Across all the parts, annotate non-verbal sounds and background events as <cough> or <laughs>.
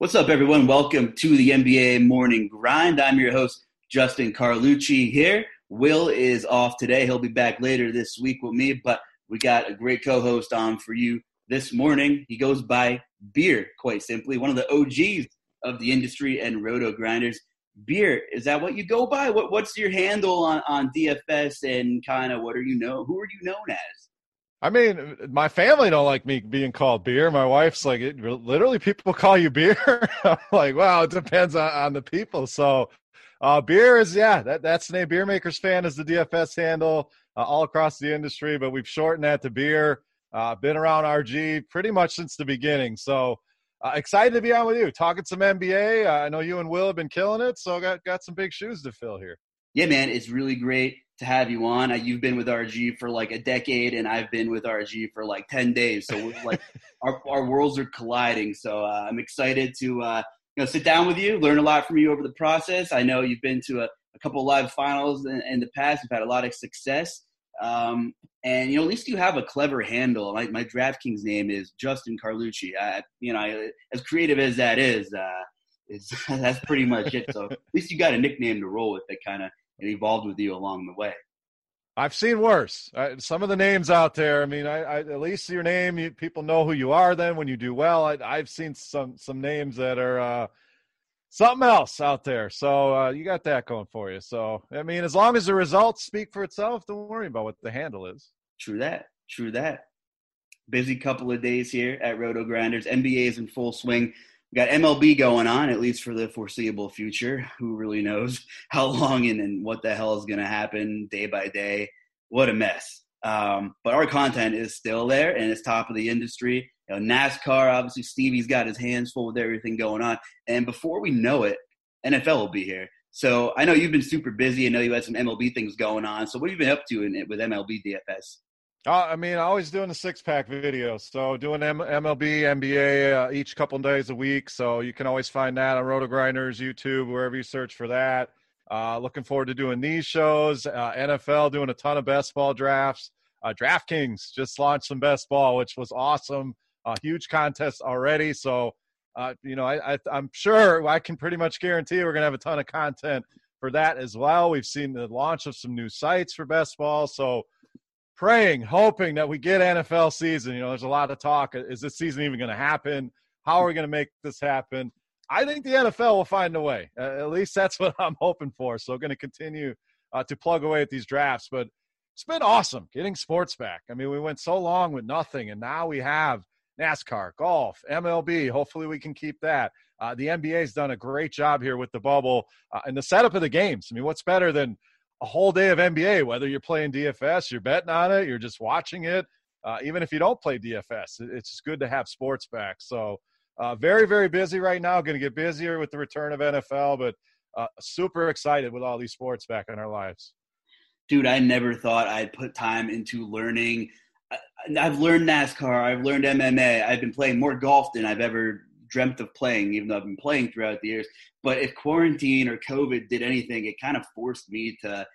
What's up, everyone? Welcome to the NBA Morning Grind. I'm your host, Justin Carlucci here. Will is off today. He'll be back later this week with me, but we got a great co host on for you this morning. He goes by Beer, quite simply, one of the OGs of the industry and roto grinders. Beer, is that what you go by? What, what's your handle on, on DFS and kind of what are you know? Who are you known as? I mean, my family don't like me being called beer. My wife's like, it, literally, people <laughs> call you beer. <laughs> I'm like, wow, it depends on, on the people. So, uh, beer is yeah, that, that's the name. Beer Makers fan is the DFS handle uh, all across the industry, but we've shortened that to beer. Uh, been around RG pretty much since the beginning. So uh, excited to be on with you, talking some NBA. I know you and Will have been killing it, so got got some big shoes to fill here. Yeah, man, it's really great to have you on. You've been with RG for like a decade, and I've been with RG for like ten days. So we're like <laughs> our our worlds are colliding. So uh, I'm excited to uh, you know sit down with you, learn a lot from you over the process. I know you've been to a, a couple live finals in, in, the past. You've had a lot of success, um, and you know at least you have a clever handle. My my DraftKings name is Justin Carlucci. I, you know, I, as creative as that is. Uh, is <laughs> that's pretty much it. So at least you got a nickname to roll with that kind of evolved with you along the way. I've seen worse. some of the names out there. I mean, I, I at least your name, you, people know who you are. Then when you do well, I, have seen some some names that are uh, something else out there. So uh, you got that going for you. So I mean, as long as the results speak for itself, don't worry about what the handle is. True that. True that. Busy couple of days here at Roto Grinders. NBA is in full swing. We got MLB going on, at least for the foreseeable future. Who really knows <laughs> how long and, and what the hell is going to happen day by day? What a mess. Um, but our content is still there and it's top of the industry. You know, NASCAR, obviously, Stevie's got his hands full with everything going on. And before we know it, NFL will be here. So I know you've been super busy. I know you had some MLB things going on. So what have you been up to in, with MLB DFS? Uh, I mean, always doing the six pack videos. So doing M- MLB, NBA uh, each couple days a week. So you can always find that on Roto Grinders, YouTube, wherever you search for that. Uh, looking forward to doing these shows. Uh, NFL doing a ton of best ball drafts. Uh, DraftKings just launched some best ball, which was awesome. A huge contest already. So, uh, you know, I, I, I'm sure I can pretty much guarantee we're going to have a ton of content for that as well. We've seen the launch of some new sites for best ball. So, praying, hoping that we get NFL season. You know, there's a lot of talk. Is this season even going to happen? How are we going to make this happen? I think the NFL will find a way. Uh, at least that's what I'm hoping for. So, going to continue uh, to plug away at these drafts. But it's been awesome getting sports back. I mean, we went so long with nothing, and now we have NASCAR, golf, MLB. Hopefully, we can keep that. Uh, the NBA's done a great job here with the bubble uh, and the setup of the games. I mean, what's better than a whole day of NBA, whether you're playing DFS, you're betting on it, you're just watching it. Uh, even if you don't play DFS, it's just good to have sports back. So, uh, very, very busy right now. Going to get busier with the return of NFL, but uh, super excited with all these sports back in our lives. Dude, I never thought I'd put time into learning. I've learned NASCAR, I've learned MMA, I've been playing more golf than I've ever dreamt of playing, even though I've been playing throughout the years. But if quarantine or COVID did anything, it kind of forced me to.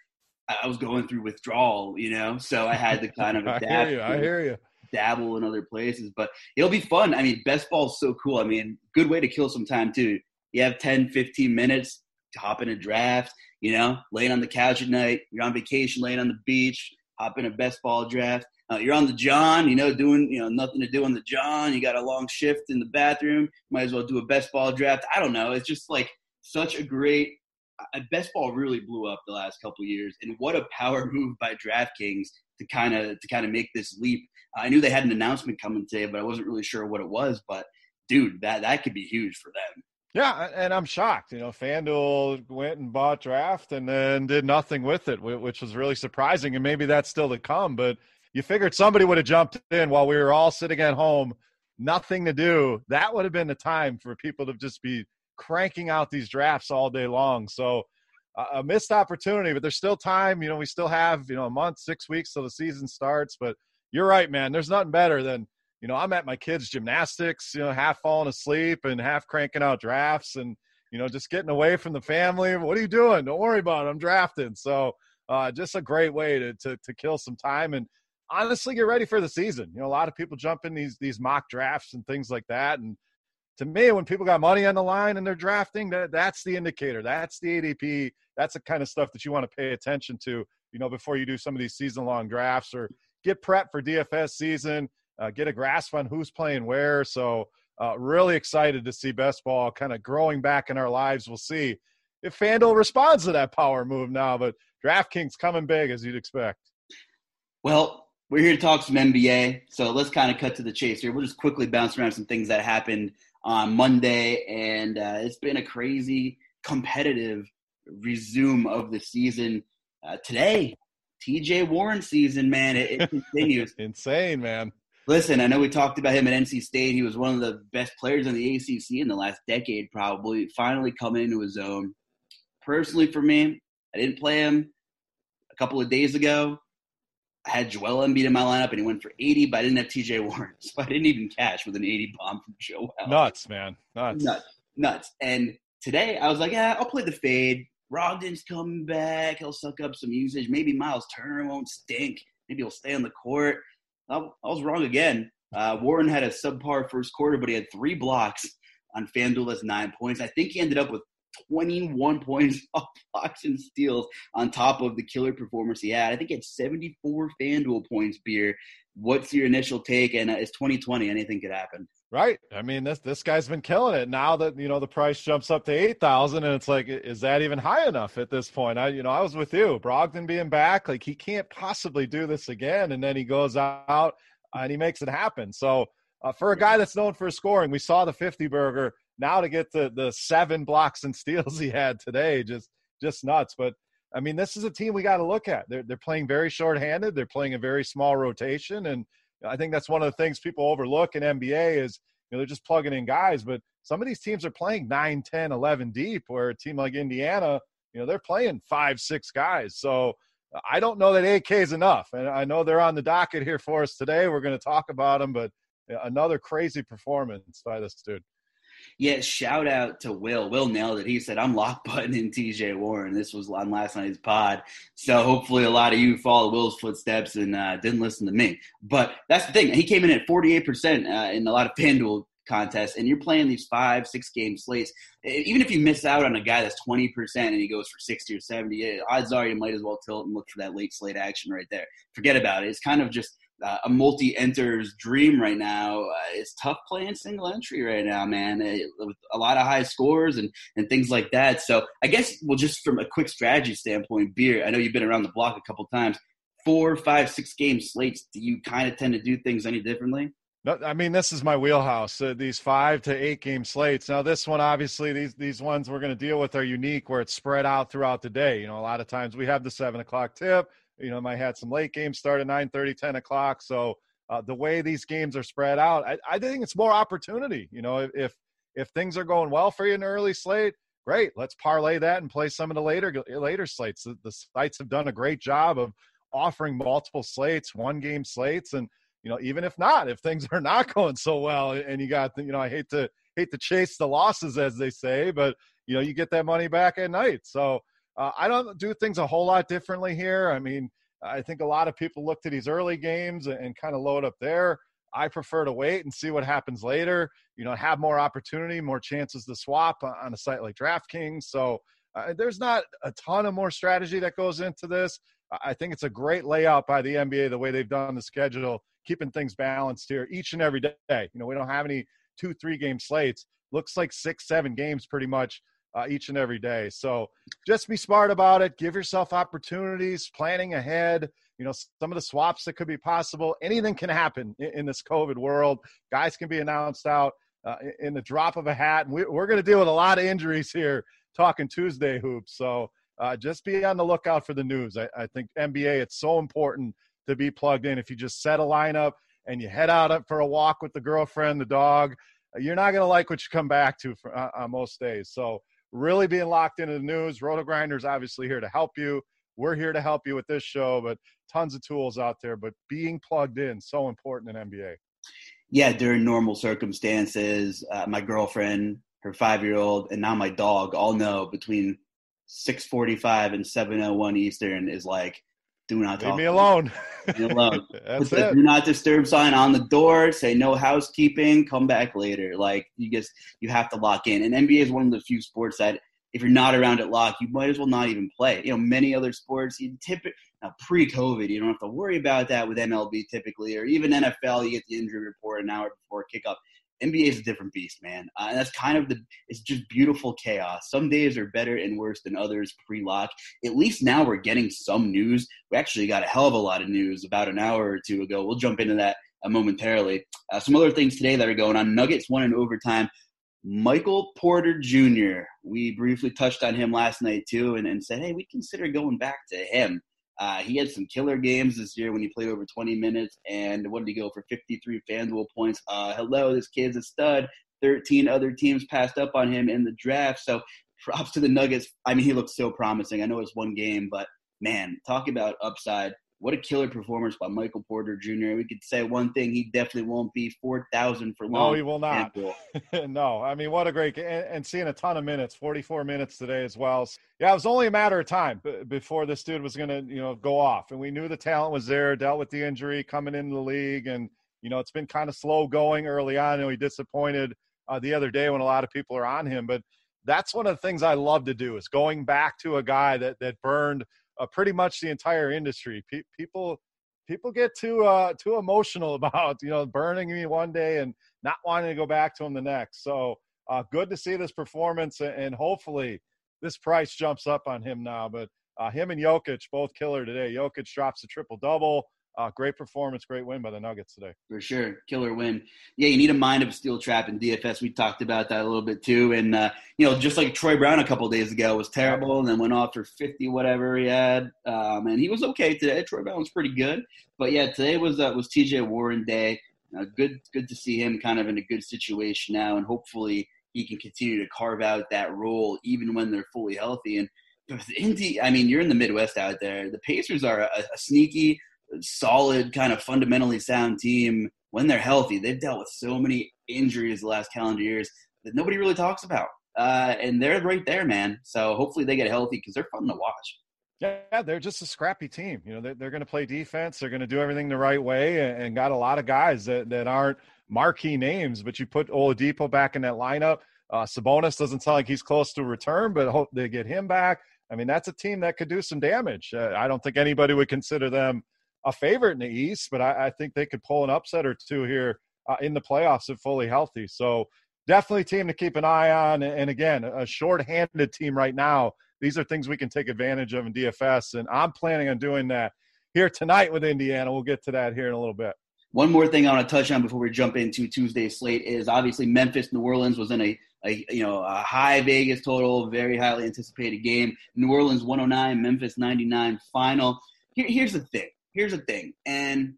I was going through withdrawal, you know, so I had to kind of adapt. <laughs> I hear you. I hear you. Dabble in other places, but it'll be fun. I mean, best ball is so cool. I mean, good way to kill some time too. You have 10, 15 minutes to hop in a draft, you know, laying on the couch at night, you're on vacation, laying on the beach, hop in a best ball draft. Uh, you're on the John, you know, doing you know nothing to do on the John. You got a long shift in the bathroom. Might as well do a best ball draft. I don't know. It's just like such a great. Uh, best ball really blew up the last couple years, and what a power <laughs> move by DraftKings to kind of to kind of make this leap. I knew they had an announcement coming today, but I wasn't really sure what it was. But dude, that that could be huge for them. Yeah, and I'm shocked. You know, FanDuel went and bought draft and then did nothing with it, which was really surprising. And maybe that's still to come. But you figured somebody would have jumped in while we were all sitting at home, nothing to do. That would have been the time for people to just be cranking out these drafts all day long. So uh, a missed opportunity, but there's still time. You know, we still have you know a month, six weeks till the season starts. But you're right, man. There's nothing better than you know I'm at my kids' gymnastics, you know, half falling asleep and half cranking out drafts, and you know just getting away from the family. What are you doing? Don't worry about it. I'm drafting. So uh, just a great way to, to to kill some time and honestly get ready for the season. You know, a lot of people jump in these these mock drafts and things like that, and to me, when people got money on the line and they're drafting, that that's the indicator. That's the ADP. That's the kind of stuff that you want to pay attention to, you know, before you do some of these season long drafts or get prep for DFS season, uh, get a grasp on who's playing where. So, uh, really excited to see best ball kind of growing back in our lives. We'll see if FanDuel responds to that power move now, but DraftKings coming big as you'd expect. Well, we're here to talk some NBA, so let's kind of cut to the chase here. We'll just quickly bounce around some things that happened on Monday, and uh, it's been a crazy competitive resume of the season. Uh, today, TJ Warren season, man, it, it <laughs> continues. Insane, man. Listen, I know we talked about him at NC State. He was one of the best players in the ACC in the last decade, probably. Finally coming into his own. Personally, for me, I didn't play him a couple of days ago. I had Joel Embiid in my lineup, and he went for 80, but I didn't have TJ Warren, <laughs> so I didn't even cash with an 80 bomb from Joel. Nuts, man, nuts, nuts, nuts. And today, I was like, yeah, I'll play the fade. Brogdon's coming back. He'll suck up some usage. Maybe Miles Turner won't stink. Maybe he'll stay on the court. I, I was wrong again. Uh, Warren had a subpar first quarter, but he had three blocks on FanDuel as nine points. I think he ended up with 21 points <laughs> off blocks and steals on top of the killer performance he had. I think he had 74 FanDuel points, Beer. What's your initial take? And uh, it's 2020. Anything could happen. Right. I mean, this this guy's been killing it. Now that you know the price jumps up to eight thousand, and it's like, is that even high enough at this point? I, you know, I was with you. Brogdon being back, like he can't possibly do this again, and then he goes out and he makes it happen. So uh, for a guy that's known for scoring, we saw the fifty burger. Now to get the the seven blocks and steals he had today, just just nuts. But I mean, this is a team we got to look at. They're they're playing very shorthanded. They're playing a very small rotation, and I think that's one of the things people overlook in NBA is you know they're just plugging in guys, but some of these teams are playing 9, 10, 11 deep. Where a team like Indiana, you know, they're playing five, six guys. So I don't know that AK is enough, and I know they're on the docket here for us today. We're going to talk about them, but another crazy performance by this dude. Yeah, shout out to Will. Will nailed it. He said, I'm lock button in TJ Warren. This was on last night's pod. So hopefully a lot of you follow Will's footsteps and uh, didn't listen to me. But that's the thing. He came in at 48% uh, in a lot of <laughs> FanDuel contests, and you're playing these five, six game slates. Even if you miss out on a guy that's 20% and he goes for 60 or 70, odds are you might as well tilt and look for that late slate action right there. Forget about it. It's kind of just uh, a multi-enter's dream right now. Uh, it's tough playing single entry right now, man. It, with a lot of high scores and and things like that. So I guess well, just from a quick strategy standpoint, beer. I know you've been around the block a couple times. Four, five, six game slates. Do you kind of tend to do things any differently? I mean this is my wheelhouse. Uh, these five to eight game slates. Now this one, obviously, these these ones we're going to deal with are unique, where it's spread out throughout the day. You know, a lot of times we have the seven o'clock tip you know, might had some late games start at 9 30, 10 o'clock. So uh, the way these games are spread out, I, I think it's more opportunity. You know, if if things are going well for you in the early slate, great. Let's parlay that and play some of the later later slates. The, the sites have done a great job of offering multiple slates, one game slates, and you know, even if not, if things are <laughs> not going so well, and you got, you know, I hate to hate to chase the losses as they say, but you know, you get that money back at night. So uh, I don't do things a whole lot differently here. I mean, I think a lot of people look to these early games and, and kind of load up there. I prefer to wait and see what happens later. You know, have more opportunity, more chances to swap on a site like DraftKings. So uh, there's not a ton of more strategy that goes into this. I think it's a great layout by the NBA the way they've done the schedule, keeping things balanced here each and every day. You know, we don't have any two, three game slates. Looks like six, seven games pretty much uh, each and every day. So just be smart about it. Give yourself opportunities, planning ahead. You know, some of the swaps that could be possible. Anything can happen in, in this COVID world. Guys can be announced out uh, in the drop of a hat. And we, are going to deal with a lot of injuries here talking Tuesday hoops. So uh, just be on the lookout for the news. I, I think NBA, it's so important to be plugged in. If you just set a lineup and you head out for a walk with the girlfriend, the dog, you're not going to like what you come back to for, uh, on most days. So really being locked into the news. Roto Grinders obviously here to help you. We're here to help you with this show, but tons of tools out there. But being plugged in so important in NBA. Yeah, during normal circumstances, uh, my girlfriend, her five-year-old, and now my dog all know between 6:45 and 7:01 Eastern is like Do not Leave me alone. Leave me alone. <laughs> That's Put the it. do not disturb sign on the door. Say no housekeeping. Come back later. Like you just you have to lock in. And NBA is one of the few sports that if you're not around at lock, you might as well not even play. You know, many other sports you tip it now pre-COVID, you don't have to worry about that with MLB typically, or even NFL. You get the injury report an hour before kickoff. NBA is a different beast, man, uh, and that's kind of the. It's just beautiful chaos. Some days are better and worse than others pre-lock. At least now we're getting some news. We actually got a hell of a lot of news about an hour or two ago. We'll jump into that uh, momentarily. Uh, some other things today that are going on. Nuggets won in overtime. Michael Porter Jr. We briefly touched on him last night too, and, and said, hey, we consider going back to him. Uh, he had some killer games this year when he played over 20 minutes, and what did he go for 53 FanDuel points? Uh, hello, this kid's a stud. 13 other teams passed up on him in the draft, so props to the Nuggets. I mean, he looks so promising. I know it's one game, but man, talk about upside. What a killer performance by Michael Porter Jr. We could say one thing: he definitely won't be 4,000 for long. No, he will not. <laughs> No, I mean, what a great game. And, and seeing a ton of minutes, 44 minutes today as well. Yeah, it was only a matter of time before this dude was going to, you know, go off. And we knew the talent was there, dealt with the injury coming into the league. And, you know, it's been kind of slow going early on. And we disappointed uh, the other day when a lot of people are on him. But that's one of the things I love to do is going back to a guy that, that burned uh, pretty much the entire industry. Pe- people people get too uh, too emotional <laughs> about you know burning me one day and not wanting to go back to him the next. So uh, good to see this performance, and hopefully this price jumps up on him now. But uh, him and Jokic both killer today. Jokic drops a triple double. Uh, great performance, great win by the Nuggets today. For sure, killer win. Yeah, you need a mind of steel trap in DFS. We talked about that a little bit too, and uh, you know, just like Troy Brown a couple days ago was terrible, and then went off for fifty whatever he had, um, and he was okay today. Troy Brown was pretty good, but yeah, today was uh, was T.J. Warren day. Uh, good, good to see him kind of in a good situation now, and hopefully he can continue to carve out that role even when they're fully healthy. And Indy, I mean, you're in the Midwest out there. The Pacers are a, a sneaky solid, kind of fundamentally sound team when they're healthy. They've dealt with so many injuries the last calendar years that nobody really talks about. Uh, and they're right there, man. So hopefully they get healthy because they're fun to watch. Yeah, they're just a scrappy team. You know, they're, they're going to play defense. They're going to do everything the right way, and, and, got a lot of guys that, that aren't marquee names. But you put Oladipo back in that lineup. Uh, Sabonis doesn't sound like he's close to a return, but hope they get him back. I mean, that's a team that could do some damage. Uh, I don't think anybody would consider them a favorite in the East, but I, I think they could pull an upset or two here uh, in the playoffs if fully healthy. So definitely team to keep an eye on. And again, a short-handed team right now. These are things we can take advantage of in DFS, and I'm planning on doing that here tonight with Indiana. We'll get to that here in a little bit. One more thing I want to touch on before we jump into Tuesday's slate is obviously Memphis, New Orleans was in a, a you know a high Vegas total, very highly anticipated game. New Orleans 109, Memphis 99 final. Here, here's the thing here's the thing, and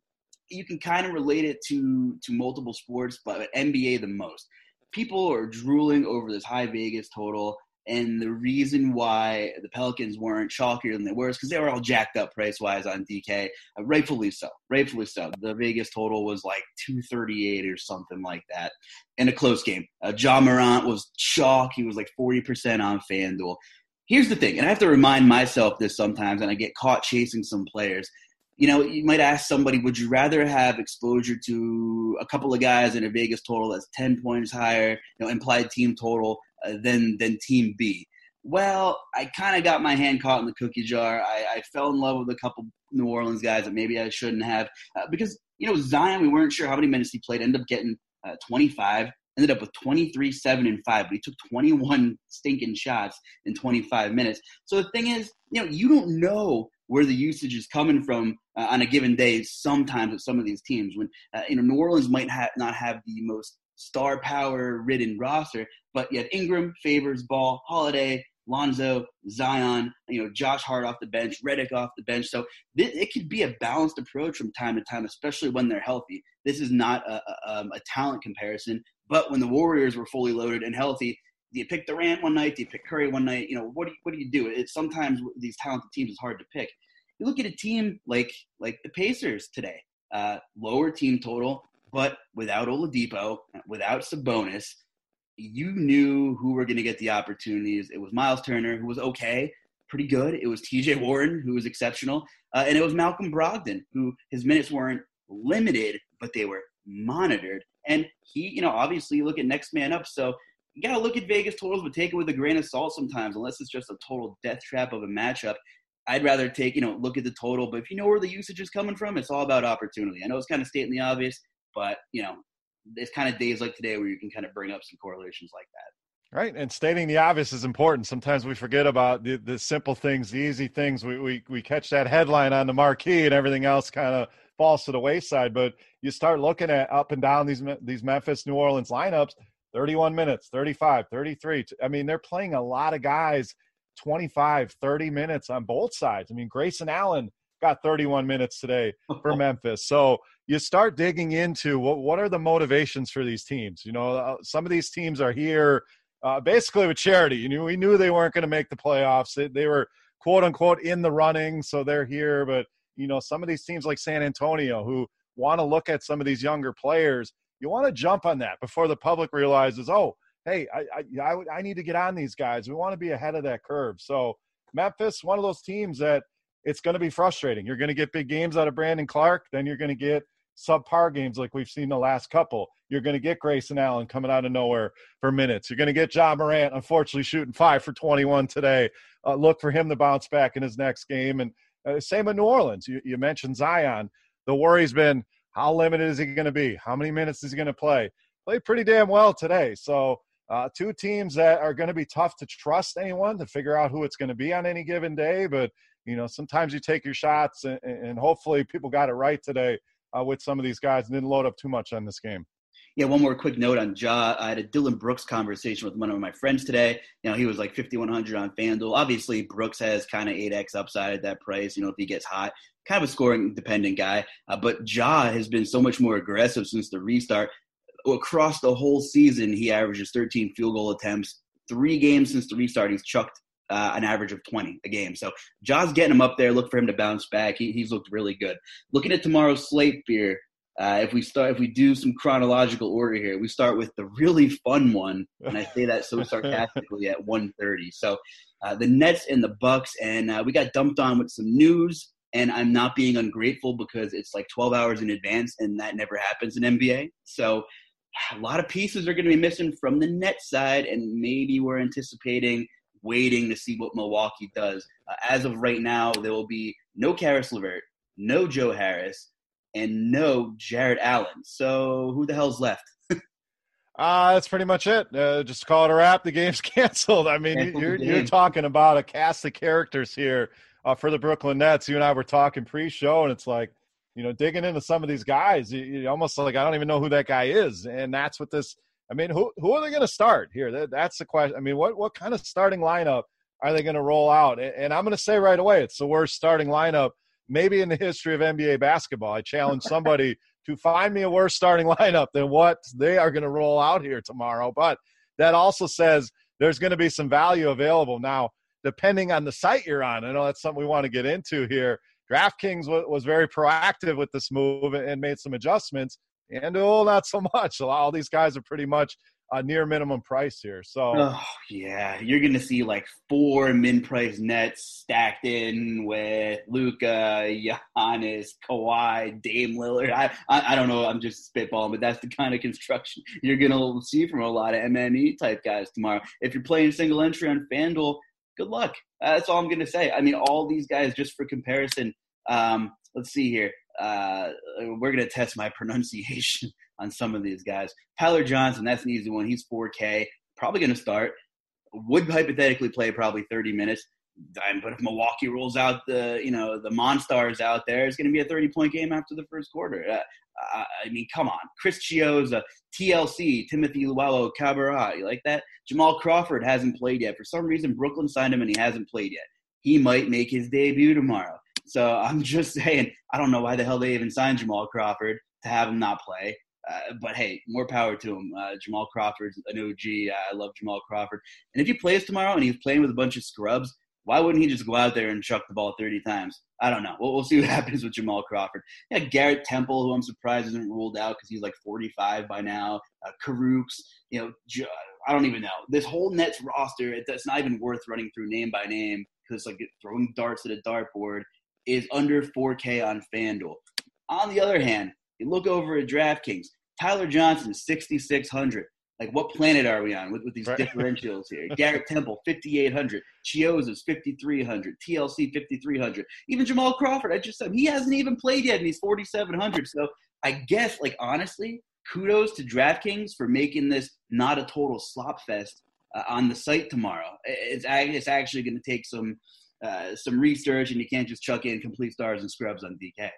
you can kind of relate it to to multiple sports, but NBA the most. People are drooling over this high Vegas total, and the reason why the Pelicans weren't chalkier than they were is because they were all jacked up price wise on DK. Uh, rightfully so. Rightfully so. The Vegas total was like 238 or something like that in a close game. Uh, Ja Morant was chalk. He was like 40% on FanDuel. Here's the thing, and I have to remind myself this sometimes, and I get caught chasing some players you know, you might ask somebody, would you rather have exposure to a couple of guys in a Vegas total that's 10 points higher, you know, implied team total uh, than, than team B? Well, I kind of got my hand caught in the cookie jar. I, I, fell in love with a couple New Orleans guys that maybe I shouldn't have uh, because, you know, Zion, we weren't sure how many minutes he played, ended up getting uh, 25, ended up with 23, 7, and 5, but he took 21 stinking shots in 25 minutes. So the thing is, you know, you don't know where the usage is coming from uh, on a given day. Sometimes with some of these teams, when uh, you know New Orleans might ha- not have the most star power ridden roster, but you have Ingram, Favors, Ball, Holiday, Lonzo, Zion, you know Josh Hart off the bench, Redick off the bench. So th- it could be a balanced approach from time to time, especially when they're healthy. This is not a, a, um, a talent comparison, but when the Warriors were fully loaded and healthy, do you pick Durant one night? Do you pick Curry one night? You know, what do you, what do you do? It's sometimes these talented teams is hard to pick. You look at a team like like the Pacers today, uh, lower team total, but without Oladipo, without Sabonis, you knew who were going to get the opportunities. It was Miles Turner, who was okay, pretty good. It was T.J. Warren who was exceptional, uh, and it was Malcolm Brogdon who his minutes weren't limited, but they were monitored. And he, you know, obviously you look at next man up. So you got to look at Vegas totals, but take it with a grain of salt sometimes, unless it's just a total death trap of a matchup. I'd rather take, you know, look at the total. But if you know where the usage is coming from, it's all about opportunity. I know it's kind of stating the obvious, but, you know, it's kind of days like today where you can kind of bring up some correlations like that. Right. And stating the obvious is important. Sometimes we forget about the, the simple things, the easy things. We, we, we catch that headline on the marquee and everything else kind of falls to the wayside. But you start looking at up and down these, these Memphis, New Orleans lineups 31 minutes, 35, 33. I mean, they're playing a lot of guys 25, 30 minutes on both sides. I mean, Grayson Allen got 31 minutes today for <laughs> Memphis. So you start digging into what, what are the motivations for these teams? You know, uh, some of these teams are here uh, basically with charity. You know, we knew they weren't going to make the playoffs. They, they were quote unquote in the running, so they're here. But, you know, some of these teams like San Antonio who want to look at some of these younger players you want to jump on that before the public realizes, oh, hey, I, I, I, I need to get on these guys. We want to be ahead of that curve. So Memphis, one of those teams that it's going to be frustrating. You're going to get big games out of Brandon Clarke, then you're going to get subpar games like we've seen the last couple. You're going to get Grayson Allen coming out of nowhere for minutes. You're going to get Ja Morant, unfortunately, shooting five for 21 today. Uh, look for him to bounce back in his next game. And uh, same in New Orleans. You, you mentioned Zion. The worry's been how limited is he going to be? How many minutes is he going to play? Played pretty damn well today. So, uh, two teams that are going to be tough to trust anyone to figure out who it's going to be on any given day. But, you know, sometimes you take your shots, and, and hopefully people got it right today uh, with some of these guys and didn't load up too much on this game. Yeah, one more quick note on Ja. I had a Dillon Brooks conversation with one of my friends today. You know, he was like 5,100 on FanDuel. Obviously, Brooks has kind of 8x upside at that price. You know, if he gets hot, kind of a scoring dependent guy. Uh, but Ja has been so much more aggressive since the restart. Across the whole season, he averages 13 field goal attempts. Three games since the restart, he's chucked uh, an average of 20 a game. So Ja's getting him up there. Look for him to bounce back. He, he's looked really good. Looking at tomorrow's slate beer, uh, if we start, if we do some chronological order here, we start with the really fun one, and I say that so <laughs> sarcastically at 1:30. So uh, the Nets and the Bucks, and uh, we got dumped on with some news and I'm not being ungrateful because it's like 12 hours in advance, and that never happens in NBA. So a lot of pieces are going to be missing from the net side, and maybe we're anticipating waiting to see what Milwaukee does. Uh, as of right now, there will be no Caris LeVert, no Joe Harris, and no Jarrett Allen. So who the hell's left? <laughs> Uh, that's pretty much it. Uh, just call it a wrap. The game's <laughs> canceled. I mean, you're, you're talking about a cast of characters here uh, for the Brooklyn Nets. You and I were talking pre-show, and it's like, you know, digging into some of these guys, you, you almost like I don't even know who that guy is, and that's what this. I mean, who who are they going to start here? That, that's the question. I mean, what what kind of starting lineup are they going to roll out? And, and I'm going to say right away, it's the worst starting lineup maybe in the history of NBA basketball. I challenge somebody to find me a worse starting <laughs> lineup than what they are going to roll out here tomorrow. But that also says there's going to be some value available now depending on the site you're on. I know that's something we want to get into here. DraftKings was, very proactive with this move and made some adjustments. And oh, not so <laughs> much. All these guys are pretty much a near minimum price here. So oh, yeah, you're gonna see like four min price nets stacked in with Luka, Giannis, Kawhi, Dame Lillard. I, I, I don't know. I'm just spitballing, but that's the kind of construction you're gonna see from a lot of MME type guys tomorrow. If you're playing single entry on FanDuel, good luck. That's all I'm to say. I mean, all these guys, just for comparison, um, let's see here. Uh, we're going to test my <laughs> pronunciation on some of these guys. Tyler Johnson, that's an easy one. He's 4K, probably going to start. Would hypothetically play probably 30 minutes. But if Milwaukee rolls out the, you know, the Monstars out there, it's going to be a 30 point game after the first quarter. Uh, I mean, come on. Chris Chiozza, TLC, Timothy Luwawu, Cabarrot. You like that? Jamal Crawford hasn't played yet. For some reason, Brooklyn signed him and he hasn't played yet. He might make his debut tomorrow. So I'm just saying, I don't know why the hell they even signed Jamal Crawford to have him not play. Uh, but hey, more power to him. Uh, Jamal Crawford's an OG. I love Jamal Crawford. And if he plays tomorrow and he's playing with a bunch of scrubs, why wouldn't he just go out there and chuck the ball 30 times? I don't know. We'll, we'll see what <laughs> happens with Jamal Crawford. Yeah, Garrett Temple, who I'm surprised isn't ruled out because he's like 45 by now. Uh, Kurucs, you know, I don't even know. This whole Nets roster, it's not even worth running through name by name. because like throwing darts at a dartboard is under 4K on FanDuel. On the other hand, you look over at DraftKings, Tyler Johnson, 6,600. Like, what planet are we on with, with these right. differentials here? <laughs> Garrett Temple, 5,800. Chiozza's 5,300. TLC, 5,300. Even Jamal Crawford, I just said, he hasn't even played yet, and he's 4,700. So I guess, like, honestly, kudos to DraftKings for making this not a total slop fest uh, on the site tomorrow. It's, it's actually going to take some uh, some research, and you can't just chuck in complete stars and scrubs on DK.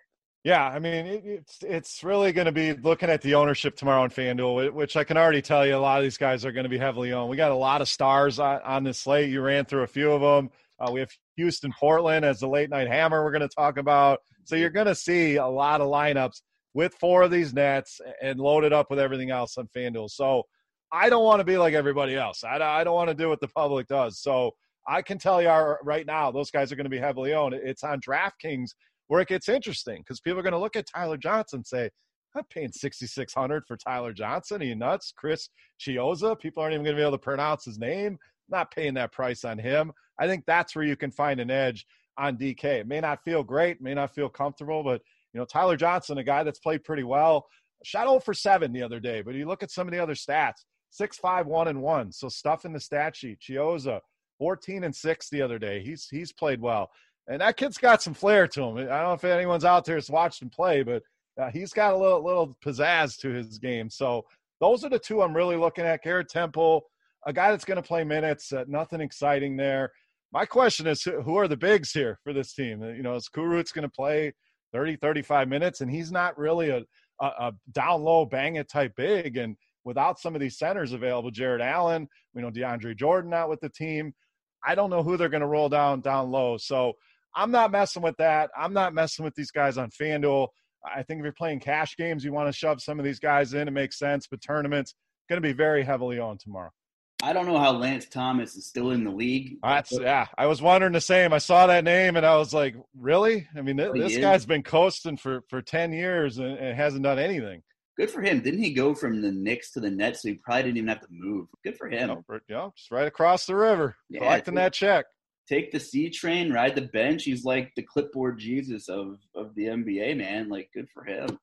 Yeah, I mean it, it's it's really going to be looking at the ownership tomorrow in FanDuel, which I can already tell you a lot of these guys are going to be heavily owned. We got a lot of stars on, on this slate. You ran through a few of them. Uh, we have Houston, Portland as the late night hammer. We're going to talk about. So you're going to see a lot of lineups with four of these nets and loaded up with everything else on FanDuel. So I don't want to be like everybody else. I, I don't want to do what the public does. So I can tell you right now, those guys are going to be heavily owned. It's on DraftKings where it gets interesting because people are going to look at Tyler Johnson and say, I'm paying 6600 for Tyler Johnson. Are you nuts? Chris Chiozza. People aren't even going to be able to pronounce his name. not paying that price on him. I think that's where you can find an edge on DK. It may not feel great, may not feel comfortable, but you know, Tyler Johnson, a guy that's played pretty well, shot 0 for 7 the other day. But you look at some of the other stats, six, five, one, and 1. So stuff in the stat sheet. Chiozza, 14 and 6 the other day. He's he's played well. And that kid's got some flair to him. I don't know if anyone's out there has watched him play, but uh, he's got a little little pizzazz to his game. So those are the two I'm really looking at. Garrett Temple, a guy that's going to play minutes, uh, nothing exciting there. My question is, who are the bigs here for this team? You know, is Kurucs going to play 30, 35 minutes? And he's not really a, a, a down low, bang it type big. And without some of these centers available, Jarrett Allen, we know DeAndre Jordan out with the team. I don't know who they're going to roll down down low. So I'm not messing with that. I'm not messing with these guys on FanDuel. I think if you're playing cash games, you want to shove some of these guys in. It makes sense. But tournaments going to be very heavily on tomorrow. I don't know how Lance Thomas is still in the league. That's yeah. I was wondering the same. I saw that name and I was like, really? I mean, th- oh, this guy's been coasting for for ten years and, and, hasn't done anything. Good for him. Didn't he go from the Knicks to the Nets? So he probably didn't even have to move. Good for him. Know, just right across the river, yeah, collecting that check. Take the C train, ride the bench. He's like the clipboard Jesus of of the NBA, man. Like, good for him.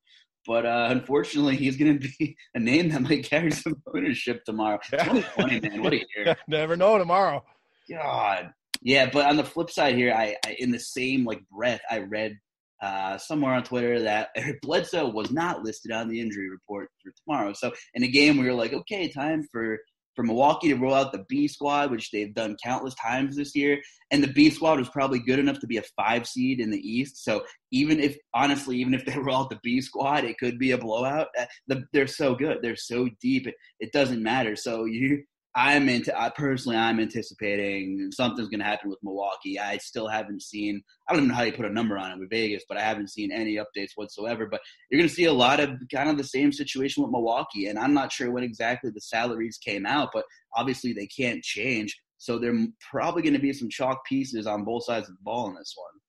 But uh, unfortunately, he's going to be <laughs> a name that might carry some <laughs> ownership tomorrow. Yeah. 2020, man. What a <laughs> year. Never know tomorrow. God. Yeah, but on the flip side here, I, I in the same like breath, I read uh, somewhere on Twitter that <laughs> Eric Bledsoe was not listed on the injury report for tomorrow. So in a game, we were like, okay, time for for Milwaukee to roll out the B squad, which they've done countless times this year. And the B squad was probably good enough to be a five seed in the East. So even if, honestly, even if they <laughs> roll out the B squad, it could be a blowout. Uh, they're so good. They're so deep. It, it doesn't matter. So you, I'm into. I personally, I'm anticipating something's going to happen with Milwaukee. I still haven't seen. I don't even know how you put a number on it with Vegas, but I haven't seen any updates whatsoever. But you're going to see a lot of kind of the same situation with Milwaukee, and I'm not sure when exactly the salaries came out, but obviously they can't change. So there probably going to be some chalk pieces on both sides of the ball in this one.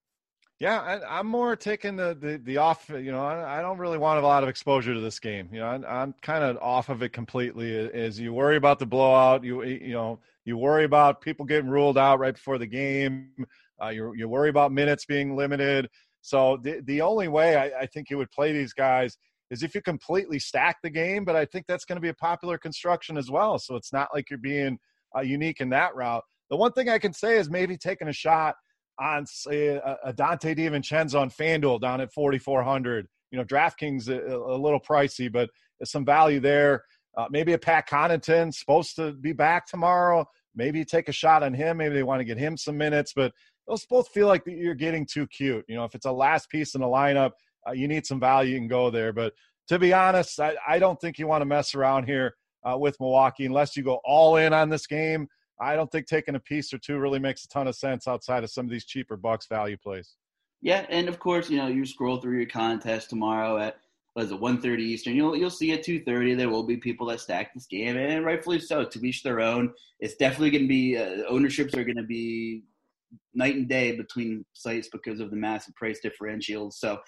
Yeah, I, am more taking the, the, the off. You know, I, I, don't really want a lot of exposure to this game. You know, I, am kind of off of it completely. As you worry about the blowout, you you know, you worry about people getting ruled out right before the game. Uh, you you worry about minutes being limited. So the the only way I, I think you would play these guys is if you completely stack the game. But I think that's going to be a popular construction as well. So it's not like you're being uh, unique in that route. The one thing I can say is maybe taking a shot on say a, Donte DiVincenzo on FanDuel down at 4,400. You know, DraftKings a, a, little pricey, but there's some value there. Uh, maybe a Pat Connaughton supposed to be back tomorrow. Maybe take a shot on him. Maybe they want to get him some minutes, but those both feel like you're getting too cute. You know, if it's a last piece in the lineup, uh, you need some value. You can go there. But to be honest, I, I don't think you want to mess around here uh, with Milwaukee unless you go all in on this game. I don't think taking a piece or two really makes a ton of sense outside of some of these cheaper Bucks value plays. Yeah, and of course, you know, you scroll through your contest tomorrow at what is it, 1.30 Eastern. You'll you'll see at two thirty there will be people that stack this game, and rightfully so. To each their own. It's definitely going to be uh, ownerships are going to be night and day between sites because of the massive price differentials. So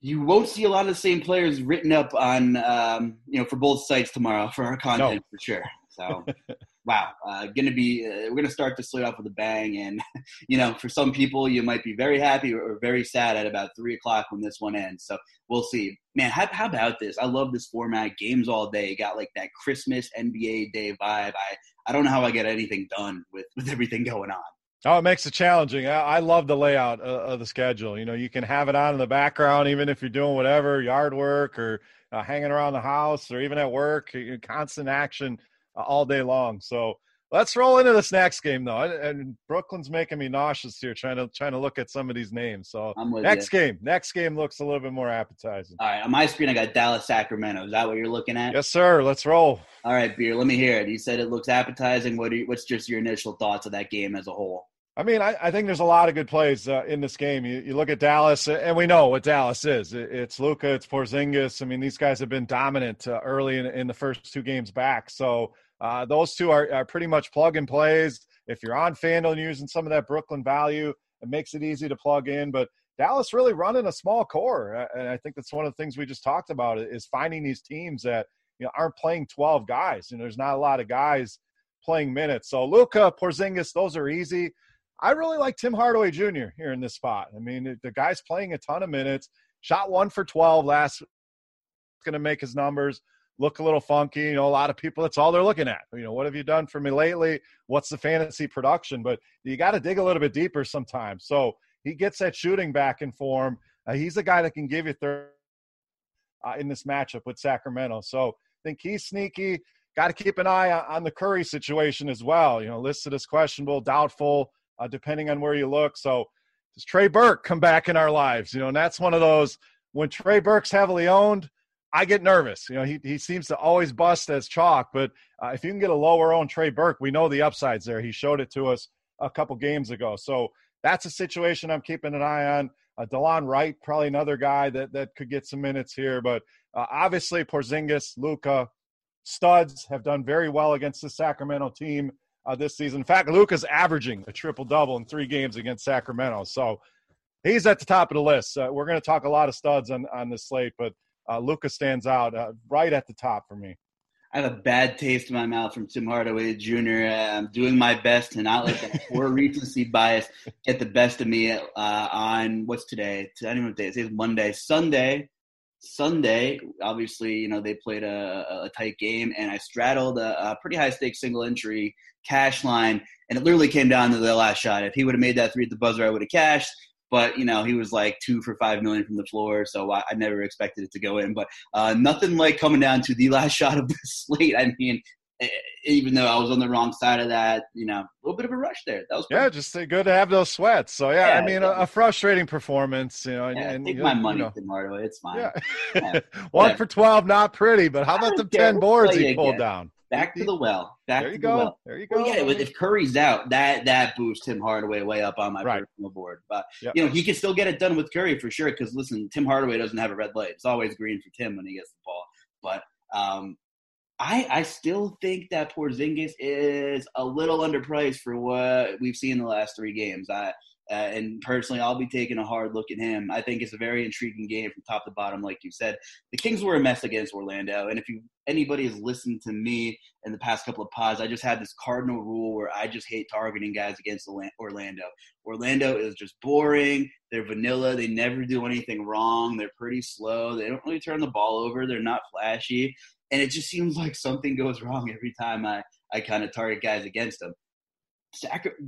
you won't see a lot of the same players written up on um, you know for both sites tomorrow for our content no. for sure. So <laughs> wow, uh, to be uh, we're going to start the slate off with a bang. And <laughs> you know, for some people, you might be very happy or, very sad at about three o'clock when this one ends. So we'll see. Man, how, how about this? I love this format. Games all day. Got like that Christmas NBA Day vibe. I I don't know how I get anything done with with everything going on. Oh, it makes it challenging. I, I love the layout of, of the schedule. You know, you can have it on in the background, even if you're doing whatever yard work or uh, hanging around the house or even at work. Constant action uh, all day long. So let's roll into this next game though. And Brooklyn's making me nauseous here trying to trying to look at some of these names. So next you. game, next game looks a little bit more appetizing. All right, on my screen I got Dallas Sacramento. Is that what you're looking at? Yes, sir. Let's roll. All right, beer. Let me hear it. You said it looks appetizing. What you, what's just your initial thoughts of that game as a whole? I mean, I, I, think there's a lot of good plays uh, in this game. You, you, look at Dallas, and we know what Dallas is. It, it's Luka, it's Porzingis. I mean, these guys have been dominant uh, early in, in, the first two games back. So uh, those two are, are, pretty much plug and plays. If you're on FanDuel and using some of that Brooklyn value, it makes it easy to plug in. But Dallas really running a small core, and I think that's one of the things we just talked about is finding these teams that you know aren't playing 12 guys. And there's not a lot of guys playing minutes. So Luka, Porzingis, those are easy. I really like Tim Hardaway Jr. here in this spot. I mean, the guy's playing a ton of minutes. Shot one for 12 last. Going to make his numbers look a little funky. You know, a lot of people, that's all they're looking at. You know, what have you done for me lately? What's the fantasy production? But you got to dig a little bit deeper sometimes. So he gets that shooting back in form. Uh, he's a guy that can give you third uh, in this matchup with Sacramento. So I think he's sneaky. Got to keep an eye on the Curry situation as well. You know, listed as questionable, doubtful uh, depending on where you look. So does Trey Burke come back in our lives? You know, and that's one of those when Trey Burke's heavily owned, I get nervous. You know, he, he seems to always bust as chalk, but uh, if you can get a lower owned Trey Burke, we know the upsides there. He showed it to us a couple games ago. So that's a situation I'm keeping an eye on. Uh, Delon Wright, probably another guy that, that could get some minutes here, but uh, obviously Porzingis, Luka, studs have done very well against the Sacramento team uh, this season. In fact, Luka's averaging a triple double in three games against Sacramento. So he's at the top of the list. Uh, we're going to talk a lot of studs on, on this slate, but uh, Luka stands out uh, right at the top for me. I have a bad taste in my mouth from Tim Hardaway Jr. I'm doing my best to not let that <laughs> poor recency bias get the best of me uh, on what's today? I don't even know what day. It's Monday. Sunday, Sunday, obviously, you know, they played a, a tight game, and I straddled a, a pretty high stakes single entry cash line, and it literally came down to the last shot. If he would have made that three at the buzzer, I would have cashed. But you know, he was like two for five million from the floor, so I, I never expected it to go in. But uh, nothing like coming down to the <laughs> last shot of the slate. I mean, even though I was on the wrong side of that, you know, a little bit of a rush there. That was yeah, just good to have those sweats. So yeah, yeah I mean. A, a, frustrating performance, you know. Yeah, and, take my money, you know. It's fine. Yeah. One <laughs> for twelve, not pretty, but how about the ten boards he pulled again. down? Back to the well. Back there you go. well. There you go. Well, yeah, if Curry's out, that that boosts Tim Hardaway way up on my right. personal board. But yep. you know, he can still get it done with Curry for sure. Because listen, Tim Hardaway doesn't have a red light. It's always green for Tim when he gets the ball. But um, I I still think that Porzingis is a little underpriced for what we've seen in the last three games. I uh, and personally, I'll be taking a hard look at him. I think it's a very intriguing game from top to bottom, like you said. The Kings were a mess against Orlando, and if you anybody has listened to me in the past couple of pods, I just had this cardinal rule where I just hate targeting guys against Orlando. Orlando is just boring. They're vanilla. They never do anything wrong. They're pretty slow. They don't really turn the ball over. They're not flashy, and it just seems like something goes wrong every time I I kind of target guys against them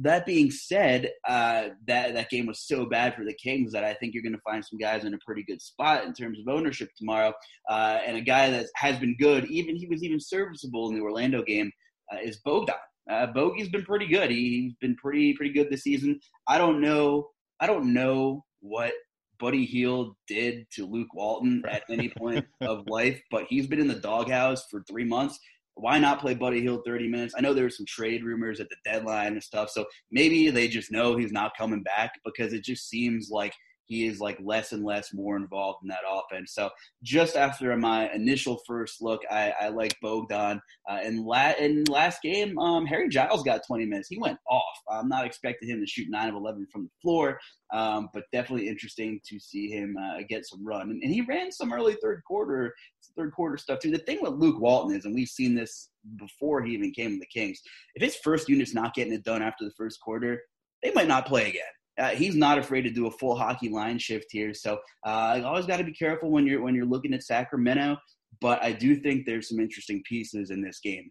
that being said, uh, that that game was so bad for the Kings that I think you're going to find some guys in a pretty good spot in terms of ownership tomorrow. Uh, and a guy that has been good, even he was even serviceable in the Orlando game, uh, is Bogdan. Uh, Bogey's been pretty good. He, has been pretty pretty good this season. I don't know. I don't know what Buddy Hield did to Luke Walton at any <laughs> point of life, but he's been in the doghouse for three months why not play Buddy Hield 30 minutes? I know there were some trade rumors at the deadline and stuff, so maybe they just know he's not coming back because it just seems like he is like less and less more involved in that offense. So just after my initial first look, I, I like Bogdan. Uh, and la- in last game, um, Harry Giles got 20 minutes. He went off. I'm not expecting him to shoot nine of 11 from the floor, um, but definitely interesting to see him uh, get some run. And, and he ran some early third quarter, third quarter stuff too. The thing with Luke Walton is, and we've seen this before he even came to the Kings, if his first unit's not getting it done after the first quarter, they might not play again. Uh, he's not afraid to do a full hockey line shift here. So uh, always got to be careful when you're when you're looking at Sacramento. But I do think there's some interesting pieces in this game.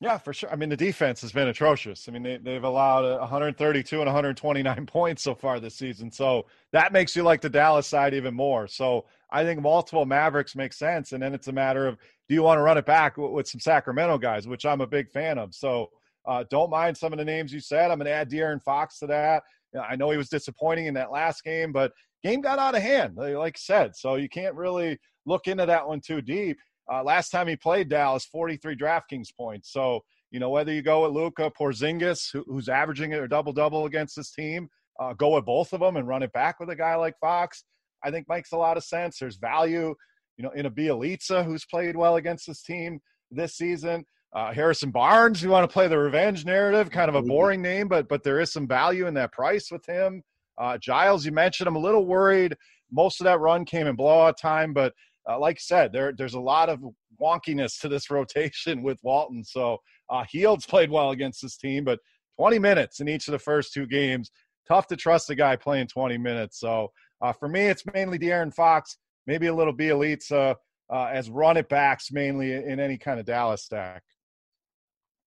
Yeah, for sure. I mean, the defense has been atrocious. I mean, they, they've allowed 132 and 129 <laughs> points so far this season. So that makes you like the Dallas side even more. So I think multiple Mavericks make sense. And then it's a matter of do you want to run it back with some Sacramento guys, which I'm a big fan of. So uh, don't mind some of the names you said. I'm going to add De'Aaron Fox to that. I know he was disappointing in that last game, but game got out of hand, like I said. So you can't really look into that one too deep. Uh, last time he played Dallas, 43 DraftKings points. So, you know, whether you go with Luka Porzingis, who, who's averaging a double double against this team, uh, go with both of them and run it back with a guy like Fox, I think makes a lot of sense. There's value, you know, in a Bjelica who's played well against this team this season. Uh, Harrison Barnes, you want to play the revenge narrative, kind of a boring name, but but there is some value in that price with him. Uh, Giles, you mentioned, I'm a little worried. Most of that run came in blowout time, but uh, like I said, there there's a lot of wonkiness to this <laughs> rotation with Walton. So uh, Hield's played well against this team, but 20 minutes in each of the first two games, tough to trust a guy playing 20 minutes. So uh, for me, it's mainly De'Aaron Fox, maybe a little Bjelica uh, as run it backs mainly in any kind of Dallas stack.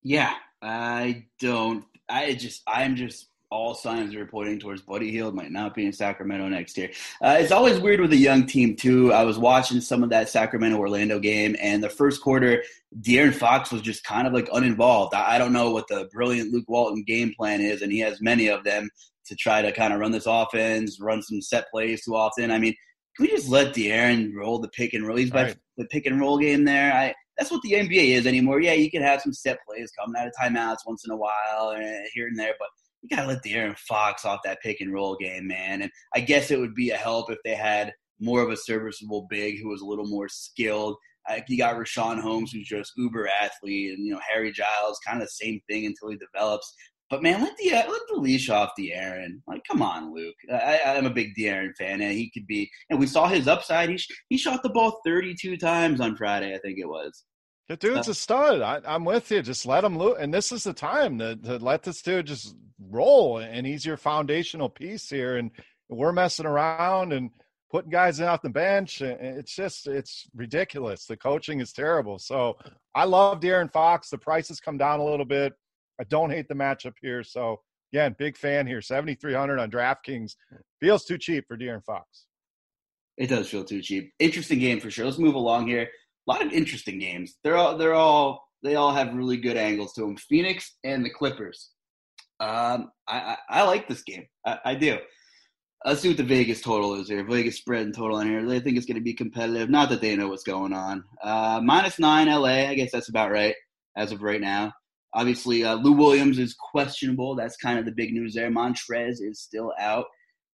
Yeah, I don't. I just, I'm just all signs are pointing towards Buddy Hield might not be in Sacramento next year. Uh, it's always weird with a young team too. I was watching some of that Sacramento Orlando game, and the first quarter, De'Aaron Fox was just kind of like uninvolved. I, don't know what the brilliant Luke Walton game plan is, and he has many of them to try to kind of run this offense, run some set plays too often. I mean, can we just let De'Aaron roll the pick and roll? He's right. the pick and roll game there. I that's what the NBA is anymore. Yeah, you can have some set plays coming out of timeouts once in a while and eh, here and there, but you gotta let De'Aaron Fox off that pick and roll game, man. And I guess it would be a help if they had more of a serviceable big who was a little more skilled. Uh, you got Richaun Holmes, who's just uber athlete, and you know Harry Giles, kind of the same thing until he develops. But man, let the uh, let the leash off De'Aaron. Like, come on, Luke. I, am a big De'Aaron fan, and he could be. And we saw his upside. He he shot the ball 32 times on Friday, I think it was. The dude's uh, a stud. I, am with you. Just let him look. And this is the time to, to let this dude just roll. And he's your foundational piece here. And we're messing around and putting guys in off the bench. It's just, it's ridiculous. The coaching is terrible. So I love De'Aaron Fox. The prices come down a little bit. I don't hate the matchup here. So again, big fan here. 7,300 on DraftKings feels too cheap for De'Aaron Fox. It does feel too cheap. Interesting game for sure. Let's move along here a lot of interesting games. They're all they're all they all have really good angles to them. Phoenix and the Clippers. Um, I, I, I like this game. I, I, do. Let's see what the Vegas total is here. Vegas spread and total on here. They think it's going to be competitive. Not that they know what's going on. Uh, minus nine LA. I guess that's about right as of right now. Obviously, uh, Lou Williams is questionable. That's kind of the big news there. Montrez is still out.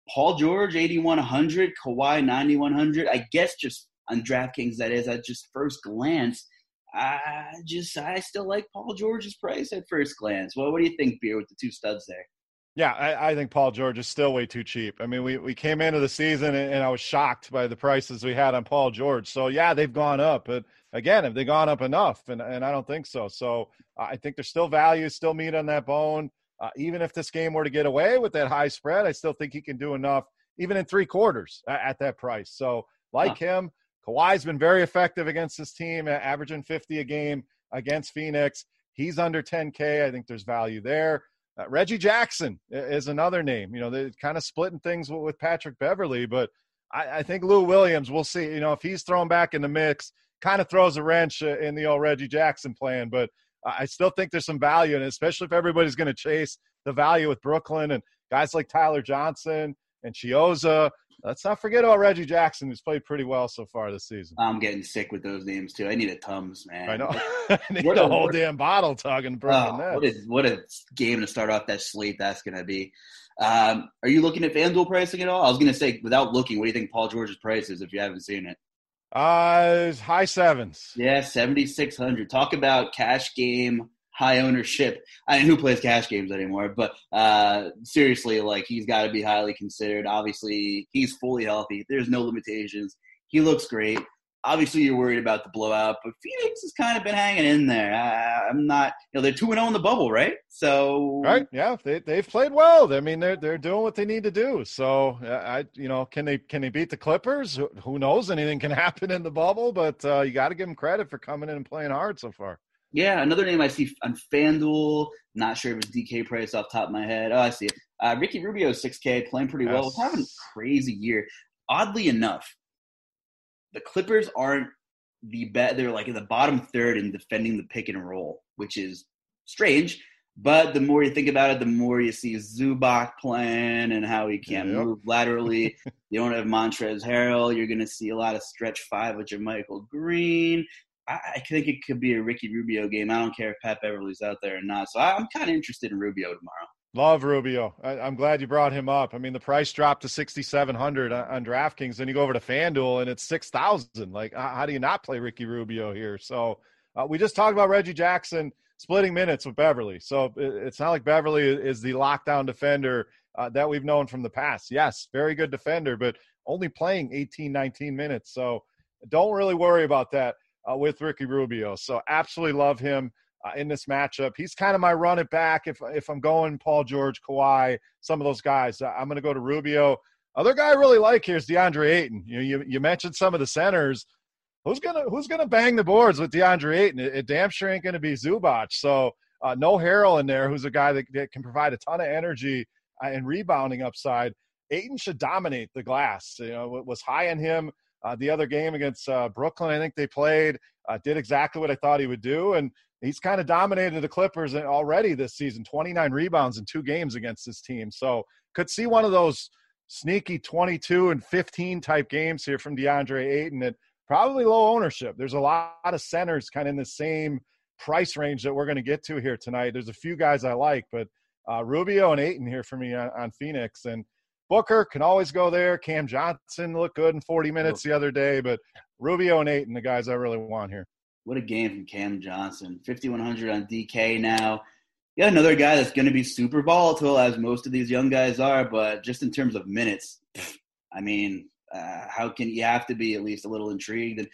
Paul George, 8,100. Kawhi, 9,100. I guess just on DraftKings that is at just first glance. I just I still like Paul George's price at first glance. Well, what do you think, Beer, with the two studs there? Yeah, I, I, think Paul George is still way too cheap. I mean, we, we came into the season and, and, I was shocked by the prices we had on Paul George. So yeah, they've gone up, but again, have they gone up enough? And and I don't think so. So I think there's still value, still meat on that bone. Uh, even if this game were to get away with that high spread, I still think he can do enough, even in three quarters at, at that price. So like huh. him, Kawhi's been very effective against this team, averaging 50 a game against Phoenix. He's under 10K. I think there's value there. Uh, Reggie Jackson is another name. You know, they're kind of splitting things with, Patrick Beverley, but I, I, think Lou Williams, we'll see. You know, if he's thrown back in the mix, kind of throws a wrench uh, in the old Reggie Jackson plan. But I still think there's some value, and especially if everybody's going to chase the value with Brooklyn and guys like Tyler Johnson and Chiozza let's not forget about Reggie Jackson, who's played pretty well so far this season. I'm getting sick with those names too. I need a Tums, man. I know. <laughs> I need what a, whole damn bottle tugging. Oh, what, a, what a game to start off that slate that's going to be. Um, are you looking at FanDuel pricing at all? I was going to say, without looking, what do you think Paul George's price is if you haven't seen it? Uh, high sevens. Yeah, 7,600. Talk about cash game high ownership. I mean, who plays cash games anymore? But uh, seriously, like he's got to be highly considered. Obviously, he's fully healthy. There's no limitations. He looks great. Obviously, you're worried about the blowout, but Phoenix has kind of been hanging in there. I, am not, you know, they're two and zero oh in the bubble, right? So, right, yeah, they they've played well. I mean, they're they're doing what they need to do. So, I, you know, can they can they beat the Clippers? Who knows? Anything can <laughs> happen in the bubble, but uh, you got to give them credit for coming in and playing hard so far. Yeah, another name I see on FanDuel. Not sure if it's DK price off top of my head. Oh, I see it. Uh, Ricky Rubio, 6K, playing pretty well. Yes. Having a crazy year. Oddly enough, the Clippers aren't the bet. They're like in the bottom third in defending the pick and roll, which is strange. But the more you think about it, the more you see Zubac playing and how he can't yep. move laterally. <laughs> you don't have Montrezl Harrell. You're going to see a lot of stretch five with JaMychal Green. I, think it could be a Ricky Rubio game. I don't care if Pat Beverley's out there or not. So I, am kind of interested in Rubio tomorrow. Love Rubio. I, am glad you brought him up. I mean, the price dropped to 6,700 on, on DraftKings. Then you go over to FanDuel and it's 6,000. Like, how do you not play Ricky Rubio here? So uh, we just talked about Reggie Jackson splitting minutes with Beverley. So it, it's not like Beverley is the lockdown defender uh, that we've known from the past. Yes, very good defender, but only playing 18, 19 minutes. So don't really worry about that uh, with Ricky Rubio. So absolutely love him uh, in this matchup. He's kind of my run it back if if I'm going Paul George, Kawhi, some of those guys. Uh, I'm going to go to Rubio. Other guy I really like here is DeAndre Ayton. You, you you mentioned some of the centers. Who's gonna Who's gonna bang the boards with DeAndre Ayton? It, it damn sure ain't gonna be Zubac. So uh, no Harrell in there, who's a guy that, that can provide a ton of energy uh, and rebounding upside. Ayton should dominate the glass. You know, it was high in him uh, the other game against uh, Brooklyn, I think they played, uh, did exactly what I thought he would do. And he's kind of dominated the Clippers already this season 29 rebounds in two games against this team. So could see one of those sneaky 22 and 15 type games here from DeAndre Ayton and probably low ownership. There's a lot of centers kind of in the same price range that we're going to get to here tonight. There's a few guys I like, but uh, Rubio and Ayton here for me on, on Phoenix. And Booker can always go there. Cam Johnson looked good in 40 minutes the other day, but Rubio and Ayton, the guys I really want here. What a game from Cam Johnson. 5,100 on DK now. Yeah, another guy that's going to be super volatile, as most of these young guys are, but just in terms of minutes, I mean, uh, how can you have to be at least a little intrigued? And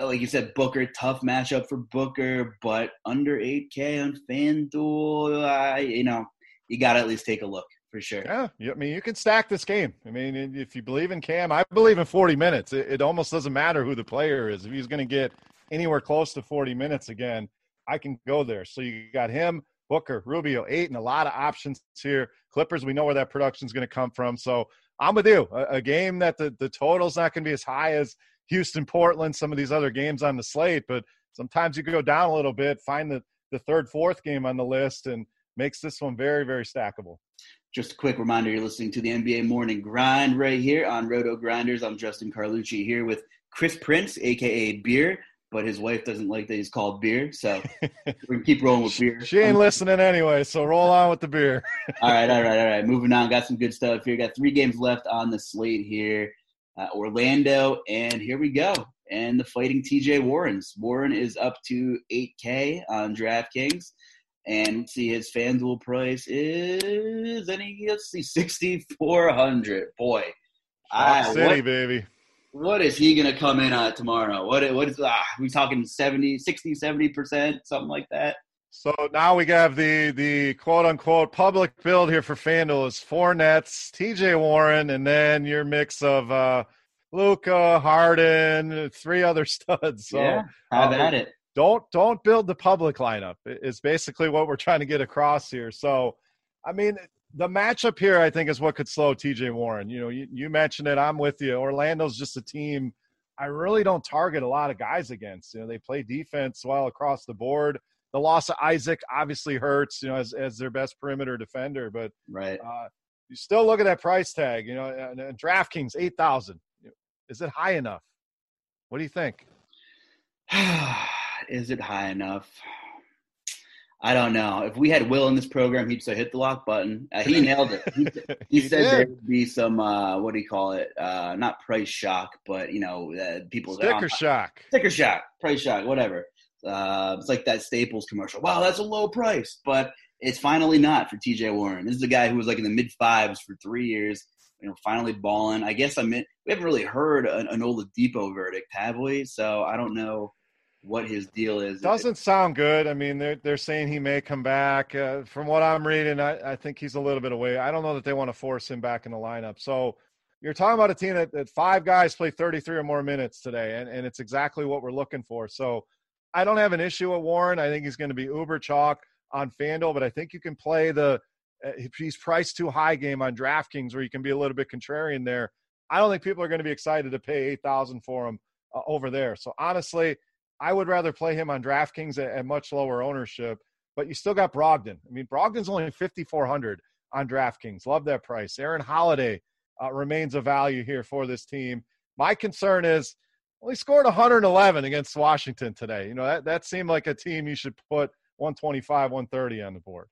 uh, like you said, Booker, tough matchup for Booker, but under 8K on FanDuel, uh, you know, you got to at least take a look for sure. Yeah, I mean, you can stack this game. I mean, if you believe in Cam, I believe in 40 minutes. It, it almost doesn't matter who the player is. If he's going to get anywhere close to 40 minutes again, I can go there. So you got him, Booker, Rubio, eight, and a lot of options here. Clippers, we know where that production is going to come from. So I'm with you. A, a game that the, the total's not going to be as high as Houston, Portland, some of these other games on the slate, but sometimes you go down a little bit, find the, the third, fourth game on the list, and makes this one very, very stackable. Just a quick reminder you're listening to the NBA Morning Grind right here on Roto Grinders. I'm Justin Carlucci here with Chris Prince, aka Beer, but his wife doesn't like that he's called Beer, so <laughs> we're gonna keep rolling with beer. She ain't listening anyway, so roll on with the beer. <laughs> all right, all right, all right. Moving on, got some good stuff here. Got three games left on the slate here. Uh, Orlando, and here we go. And the fighting TJ Warrens. Warren is up to 8K on DraftKings and see his FanDuel price is any let's see sixty four hundred. Boy, I, City what, baby. What is he gonna come in at tomorrow? What what is ah, we talking 70, 60, 70 percent, something like that? So now we have the the quote unquote public build here for FanDuel is four nets, TJ Warren, and then your mix of uh Luka, Harden, three other <laughs> studs. So yeah, have uh, at it don't don't build the public lineup is basically what we're trying to get across here so i mean the matchup here i think is what could slow tj warren you know you, you mentioned it i'm with you orlando's just a team i really don't target a lot of guys against you know they play defense well across the board the loss of isaac obviously hurts you know as, as their best perimeter defender but right uh, you still look at that price tag. You know, and, and DraftKings eight thousand. Is it high enough? What do you think? <sighs> <sighs> <sighs> Is it high enough? I don't know. If we had Will in this program, he'd say hit the lock button. Uh, he <laughs> nailed it. He, <laughs> he, he said there would be some uh, what do you call it? Uh, not price shock, but you know, uh, people sticker oh, shock, sticker shock, price shock, whatever. Uh, it's like that Staples commercial. Wow, that's a low price, but it's finally not for T.J. Warren. This is a guy who was like in the mid fives for three years. You know, finally balling. I guess I mean we haven't really heard an, an Oladipo verdict, have we? So I don't know what his deal is. Doesn't sound good. I mean, they're they're saying he may come back. Uh, from what I'm reading, I, I think he's a little bit away. I don't know that they want to force him back in the lineup. So you're talking about a team that, that five guys play 33 or more minutes today, and, and it's exactly what we're looking for. So I don't have an issue with Warren. I think he's going to be uber chalk on FanDuel, but I think you can play the uh, he's priced too high game on DraftKings where you can be a little bit contrarian there. I don't think people are going to be excited to pay 8000 for him uh, over there. So honestly, I would rather play him on DraftKings at, at much lower ownership. But you still got Brogdon. I mean, Brogdon's only 5400 on DraftKings. Love that price. Aaron Holiday uh, remains a value here for this team. My concern is well, he scored 111 against Washington today. You know, that, that seemed like a team you should put 125, 130 on the board.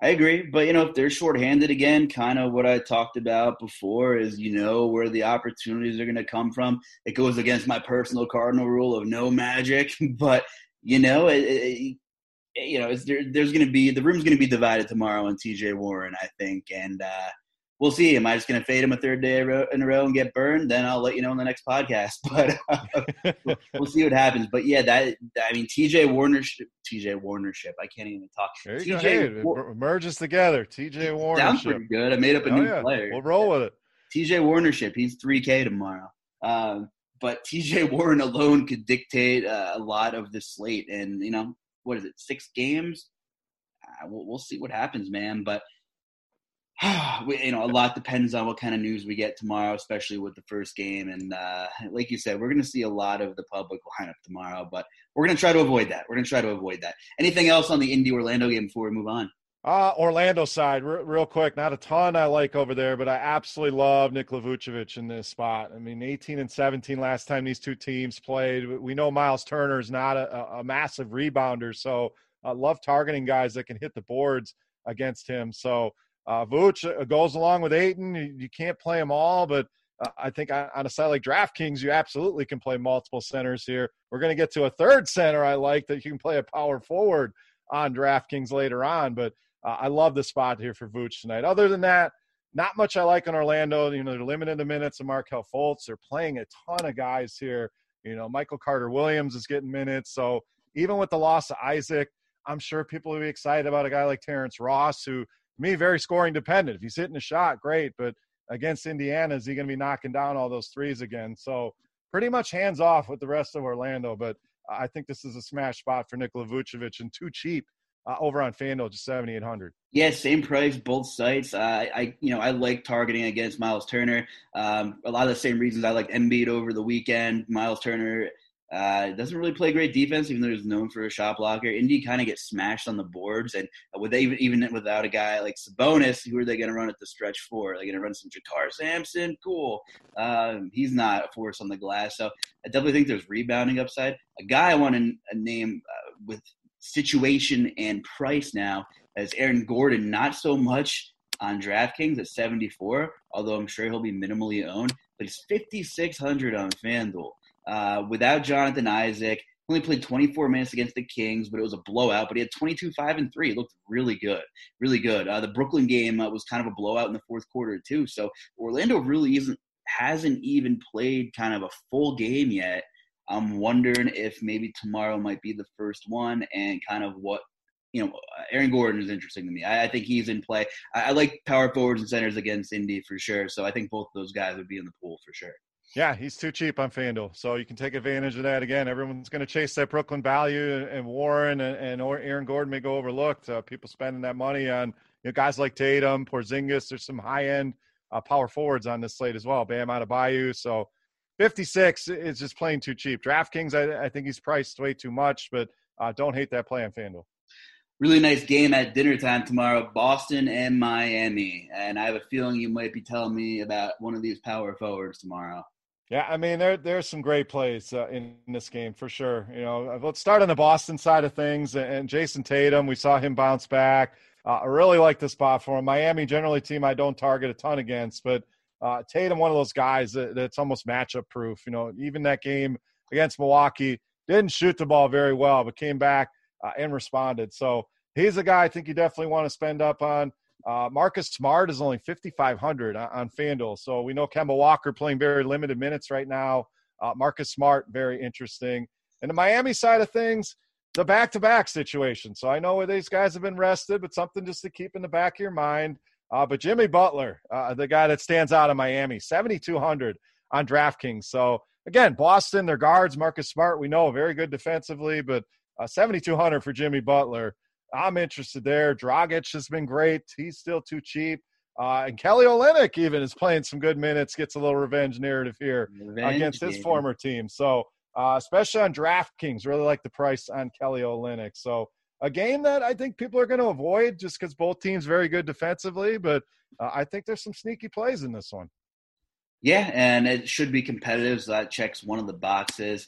I agree, but you know if they're shorthanded again, kind of what I talked about before is you know where the opportunities are going to come from. It goes against my personal cardinal rule of no magic, <laughs> but you know it, it, you know there, there's going to be the room's going to be divided tomorrow on T.J. Warren, I think, and uh, we'll see. Am I just going to fade him a third day in a row and get burned? Then I'll let you know in the next podcast. <laughs> But uh, <laughs> we'll see what happens. But yeah, that I mean, TJ Warner, TJ Warnership. I can't even talk. There you TJ go. Hey, merges together. TJ Warner. Sounds pretty good. I made up a oh, new yeah. player. We'll roll with it. TJ Warnership. He's three K tomorrow. Um, but TJ <laughs> Warren alone could dictate uh, a lot of the slate, and you know what is it? Six games. Uh, we'll, we'll see what happens, man. But <sighs> you know, a lot depends on what kind of news we get tomorrow, especially with the first game. And uh, like you said, we're going to see a lot of the public lineup tomorrow, but we're going to try to avoid that. We're going to try to avoid that. Anything else on the Indy Orlando game before we move on? Uh, Orlando side, r- real quick. Not a ton I like over there, but I absolutely love Nikola Vucevic in this spot. I mean, 18 and 17 last time these two teams played. We know Miles Turner is not a, a massive rebounder, so I love targeting guys that can hit the boards against him. So uh, Vooch uh, goes along with Ayton. You, you can't play them all, but uh, I think on a site like DraftKings, you absolutely can play multiple centers here. We're going to get to a third center I like that you can play a power forward on DraftKings later on, but uh, I love the spot here for Vooch tonight. Other than that, not much I like in Orlando. You know, they're limited the minutes of Markelle Fultz. They're playing a ton of guys here. You know, Michael Carter Williams is getting minutes. So even with the loss of Isaac, I'm sure people will be excited about a guy like Terrence Ross, who me, very scoring dependent. If he's hitting a shot, great. But against Indiana, is he going to be knocking down all those threes again? So pretty much hands off with the rest of Orlando. But I think this is a smash spot for Nikola Vucevic and too cheap uh, over on FanDuel, just seventy eight hundred. Yeah, same price, both sites. I, you know, I like targeting against Miles Turner. Um, a lot of the same reasons I like Embiid over the weekend. Miles Turner uh, doesn't really play great defense, even though he's known for a shot blocker. Indy kind of gets smashed on the boards, and with they, even even without a guy like Sabonis, who are they going to run at the stretch for? They going to run some JaKarr Sampson? Cool. Um, he's not a force on the glass, so I definitely think there's rebounding upside. A guy I want to name uh, with situation and price now as Aaron Gordon, not so much on DraftKings at 74, although I'm sure he'll be minimally owned, but he's 5,600 on FanDuel. Uh, without Jonathan Isaac. He Only played 24 minutes against the Kings, but it was a blowout. But he had 22, 5, and 3. It looked really good. Really good. Uh, the Brooklyn game uh, was kind of a blowout in the fourth quarter, too. So Orlando really isn't hasn't even played kind of a full game yet. I'm wondering if maybe tomorrow might be the first one and kind of what you know, Aaron Gordon is interesting to me. I, I think he's in play. I, I, like power forwards and centers against Indy for sure. So I think both those guys would be in the pool for sure. Yeah, he's too cheap on FanDuel, so you can take advantage of that. Again, everyone's going to chase that Brooklyn value, and Warren and, and Aaron Gordon may go overlooked. Uh, people spending that money on you know, guys like Tatum, Porzingis. There's some high end uh, power forwards on this slate as well. Bam Adebayo, So 56 is just playing too cheap. DraftKings, I, I think he's priced way too much, but uh, don't hate that play on FanDuel. really nice game at dinner time tomorrow, Boston and Miami. And I have a feeling you might be telling me about one of these power forwards tomorrow. Yeah, I mean there there's some great plays uh, in, this game for sure. You know, uh, let's start on the Boston side of things. And Jayson Tatum, we saw him bounce back. Uh, I really like this spot for him. Miami, generally, team I don't target a ton against, but uh, Tatum, one of those guys that, that's almost matchup proof. You know, even that game against Milwaukee, didn't shoot the ball very well, but came back uh, and responded. So he's a guy I think you definitely want to spend up on. Uh, Marcus Smart is only 5,500 on, FanDuel. So we know Kemba Walker playing very limited minutes right now. Uh, Marcus Smart, very interesting. And the Miami side of things, the back to back situation. So I know these guys have been rested, but something just to keep in the back of your mind. Uh, but Jimmy Butler, uh, the guy that stands out in Miami, 7,200 on DraftKings. So again, Boston, their guards, Marcus Smart, we know very good defensively, but uh, 7,200 for Jimmy Butler. I'm interested there. Dragic has been great. He's still too cheap. Uh, and Kelly Olynyk even is playing some good minutes, gets a little revenge narrative here revenge against his game. former team. So, uh, especially on DraftKings, really like the price on Kelly Olynyk. So, a game that I think people are going to avoid just because both teams very good defensively, but uh, I think there's some sneaky plays in this one. Yeah, and it should be competitive. So that checks one of the boxes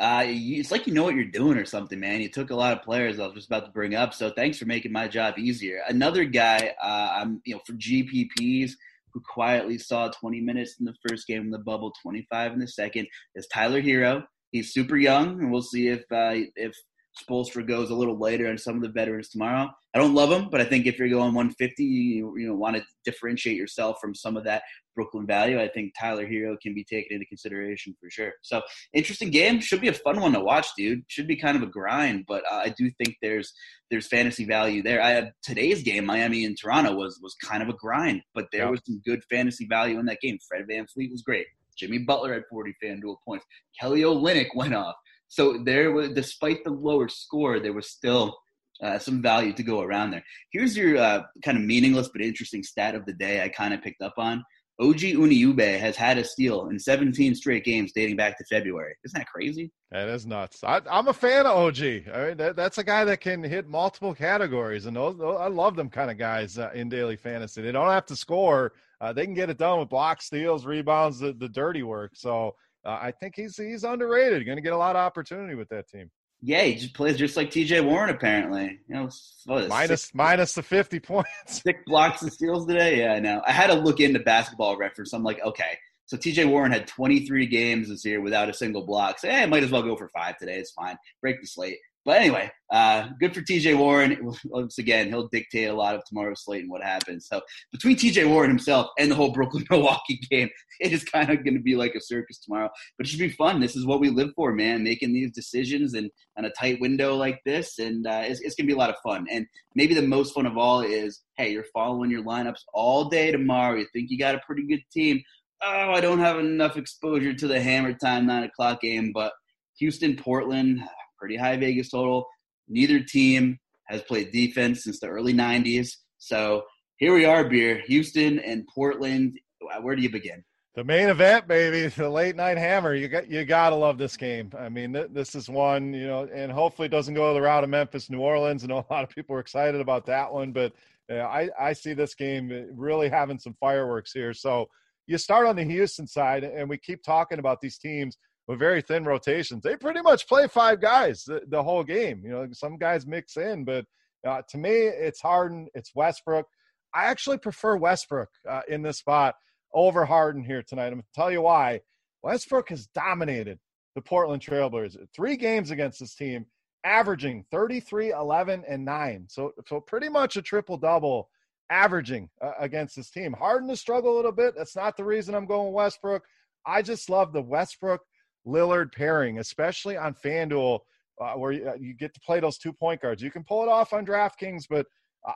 uh, it's like you know what you're doing or something, man. You took a lot of players I was just about to bring up, so thanks for making my job easier. Another guy, uh, I'm you know for GPPs who quietly saw 20 minutes in the first game in the bubble, 25 in the second, is Tyler Herro. He's super young, and we'll see if uh, if Spoelstra goes a little later and some of the veterans tomorrow. I don't love them, but I think if you're going 150, you, you know want to differentiate yourself from some of that Brooklyn value. I think Tyler Herro can be taken into consideration for sure. So interesting game, should be a fun one to watch, dude. Should be kind of a grind, but uh, I do think there's there's fantasy value there. I had today's game, Miami and Toronto was was kind of a grind, but there was some good fantasy value in that game. Fred VanVleet was great. Jimmy Butler had 40 FanDuel points. Kelly Olynyk went off. So there was, despite the lower score, there was still uh, some value to go around there. Here's your uh, kind of meaningless but interesting stat of the day I kind of picked up on. OG Anunoby has had a steal in 17 straight games dating back to February. Isn't that crazy? That is nuts. I, am a fan of OG. I mean, that, that's a guy that can hit multiple categories, and those, those I love them kind of guys uh, in daily fantasy. They don't have to score; uh, they can get it done with blocks, steals, rebounds, the, the dirty work. So uh, I think he's he's underrated. Going to get a lot of opportunity with that team. Yeah, he just plays just like T.J. Warren apparently. You know, minus, six, minus the fifty points, six blocks and steals today. Yeah, I know. I had to look into basketball reference. I'm like, okay, so T.J. Warren had 23 games this year without a single block. So, hey, I might as well go for five today. It's fine. Break the slate. But anyway, uh, good for TJ Warren. <laughs> Once again, he'll dictate a lot of tomorrow's slate and what happens. So between TJ Warren himself and the whole Brooklyn <laughs> Milwaukee game, <laughs> it is kind of going to be like a circus tomorrow. But it should be fun. This is what we live for, man. Making these decisions and on a tight window like this, and uh, it's, it's going to be a lot of fun. And maybe the most fun of all is, hey, you're following your lineups all day tomorrow. You think you got a pretty good team. Oh, I don't have enough exposure to the Hammer Time nine o'clock game, but Houston, Portland pretty high Vegas total. Neither team has played defense since the early 90s. So here we are, beer. Houston and Portland. Where do you begin? The main event, baby, <laughs> the late night hammer. You got you got to love this game. I mean, th- this is one, you know, and hopefully it doesn't go the route of Memphis, New Orleans. I know a lot of people are excited about that one, but uh, I I see this game really having some fireworks here. So you start on the Houston side, and we keep talking about these teams with very thin rotations. They pretty much play five guys the, the whole game. You know, some guys mix in, but uh, to me, it's Harden, it's Westbrook. I actually prefer Westbrook uh, in this spot over Harden here tonight. I'm going to tell you why. Westbrook has dominated the Portland Trailblazers. Three games against this team, averaging 33, 11, and 9. So, so pretty much a triple double averaging uh, against this team. Harden has struggled a little bit. That's not the reason I'm going Westbrook. I just love the Westbrook Lillard pairing, especially on FanDuel, uh, where you, uh, you, get to play those two point guards. You can pull it off on DraftKings, but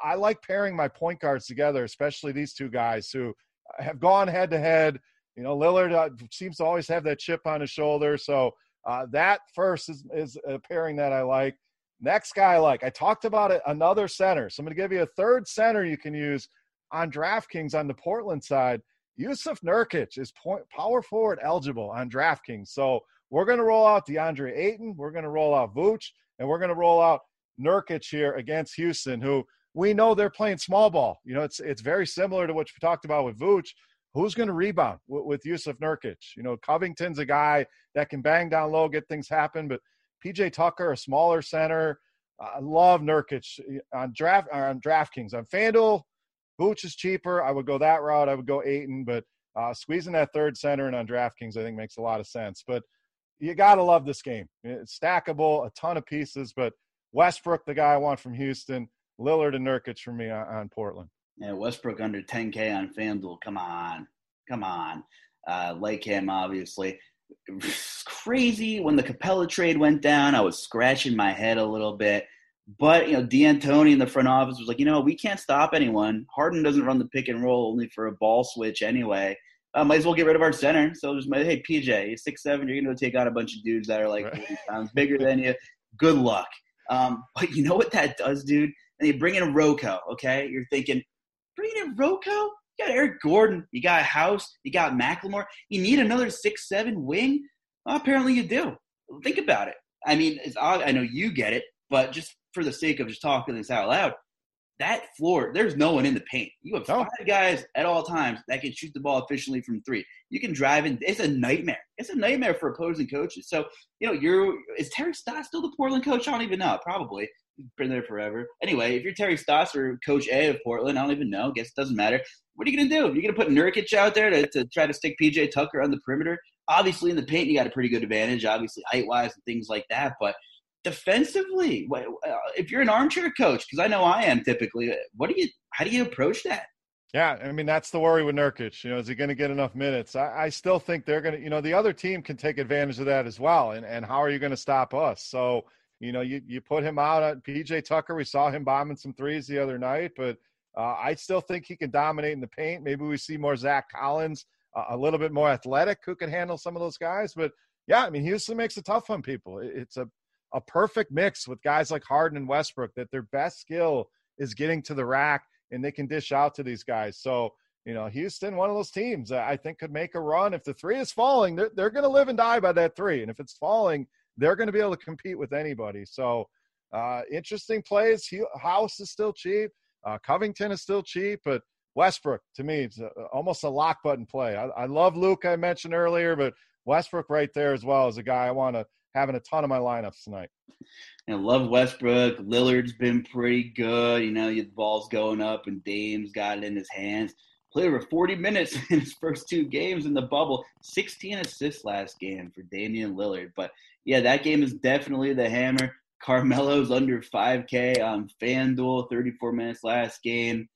I like pairing my point guards together, especially these two guys who have gone head to head. You know, Lillard uh, seems to always have that chip on his shoulder. So uh, that first is, is a pairing that I like. Next guy I like, I talked about it, another center. So I'm going to give you a third center you can use on DraftKings on the Portland side. Jusuf Nurkic is point, power forward eligible on DraftKings. So we're going to roll out DeAndre Ayton, we're going to roll out Vooch, and we're going to roll out Nurkic here against Houston, who we know they're playing small ball. You know, it's it's very similar to what we talked about with Vooch. Who's going to rebound with, with Jusuf Nurkic? You know, Covington's a guy that can bang down low, get things happen, but PJ Tucker, a smaller center. I love Nurkic on draft on DraftKings. On FanDuel, Vooch is cheaper. I would go that route. I would go Ayton, but uh, squeezing that third center and on DraftKings, I think makes a lot of sense. But you got to love this game. It's stackable, a ton of pieces. But Westbrook, the guy I want from Houston, Lillard and Nurkic for me on, on Portland. Yeah, Westbrook under 10K on FanDuel. Come on, come on. Uh, like him, obviously. <laughs> crazy when the Capela trade went down. I was scratching my head a little bit. But, you know, D'Antoni in the front office was like, you know, we can't stop anyone. Harden doesn't run the pick and roll only for a ball switch anyway. Uh, might as well get rid of our center. So just, hey, PJ, you're six seven. You're going to take on a bunch of dudes that are like right. <laughs> pounds bigger than you. Good luck. Um, but you know what that does, dude? And you bring in Rocco, okay? You're thinking, bring in Rocco? You got Eric Gordon. You got House. You got McLemore. You need another six seven wing? Well, apparently you do. Think about it. I mean, it's odd. I know you get it, but just for the sake of just talking this out loud, that floor, there's no one in the paint. You have five guys at all times that can shoot the ball efficiently from three. You can drive in. It's a nightmare. It's a nightmare for opposing coaches. So, you know, you're is Terry Stotts still the Portland coach? I don't even know. Probably. He's been there forever. Anyway, if you're Terry Stotts or Coach A of Portland, I don't even know. Guess it doesn't matter. What are you going to do? You're going to put Nurkic out there to, to try to stick PJ Tucker on the perimeter? Obviously, in the paint, you got a pretty good advantage, obviously, height wise and things like that. But defensively, uh, if you're an armchair coach, because I know I am typically, what do you, how do you approach that? Yeah, I mean that's the worry with Nurkic. You know, is he going to get enough minutes? I, I still think they're going to. You know, the other team can take advantage of that as well. And and how are you going to stop us? So you know, you you put him out at PJ Tucker. We saw him bombing some threes the other night, but uh, I still think he can dominate in the paint. Maybe we see more Zach Collins, uh, a little bit more athletic, who can handle some of those guys. But yeah, I mean, Houston makes it tough on people. It's a a perfect mix with guys like Harden and Westbrook that their best skill is getting to the rack and they can dish out to these guys. So, you know, Houston, one of those teams I think could make a run. If the three is falling, they're, they're going to live and die by that three. And if it's falling, they're going to be able to compete with anybody. So, uh, interesting plays. House is still cheap. Uh, Covington is still cheap, but Westbrook to me it's a, almost a lock button play. I, I love Luke I mentioned earlier, but Westbrook right there as well is a guy I want to having a ton of my lineups tonight. I love Westbrook. Lillard's been pretty good. You know, the ball's going up, and Dame's got it in his hands. Played over 40 minutes <laughs> in his first two games in the bubble. 16 assists last game for Damian Lillard. But yeah, that game is definitely the hammer. Carmelo's under 5K on FanDuel, 34 minutes last game.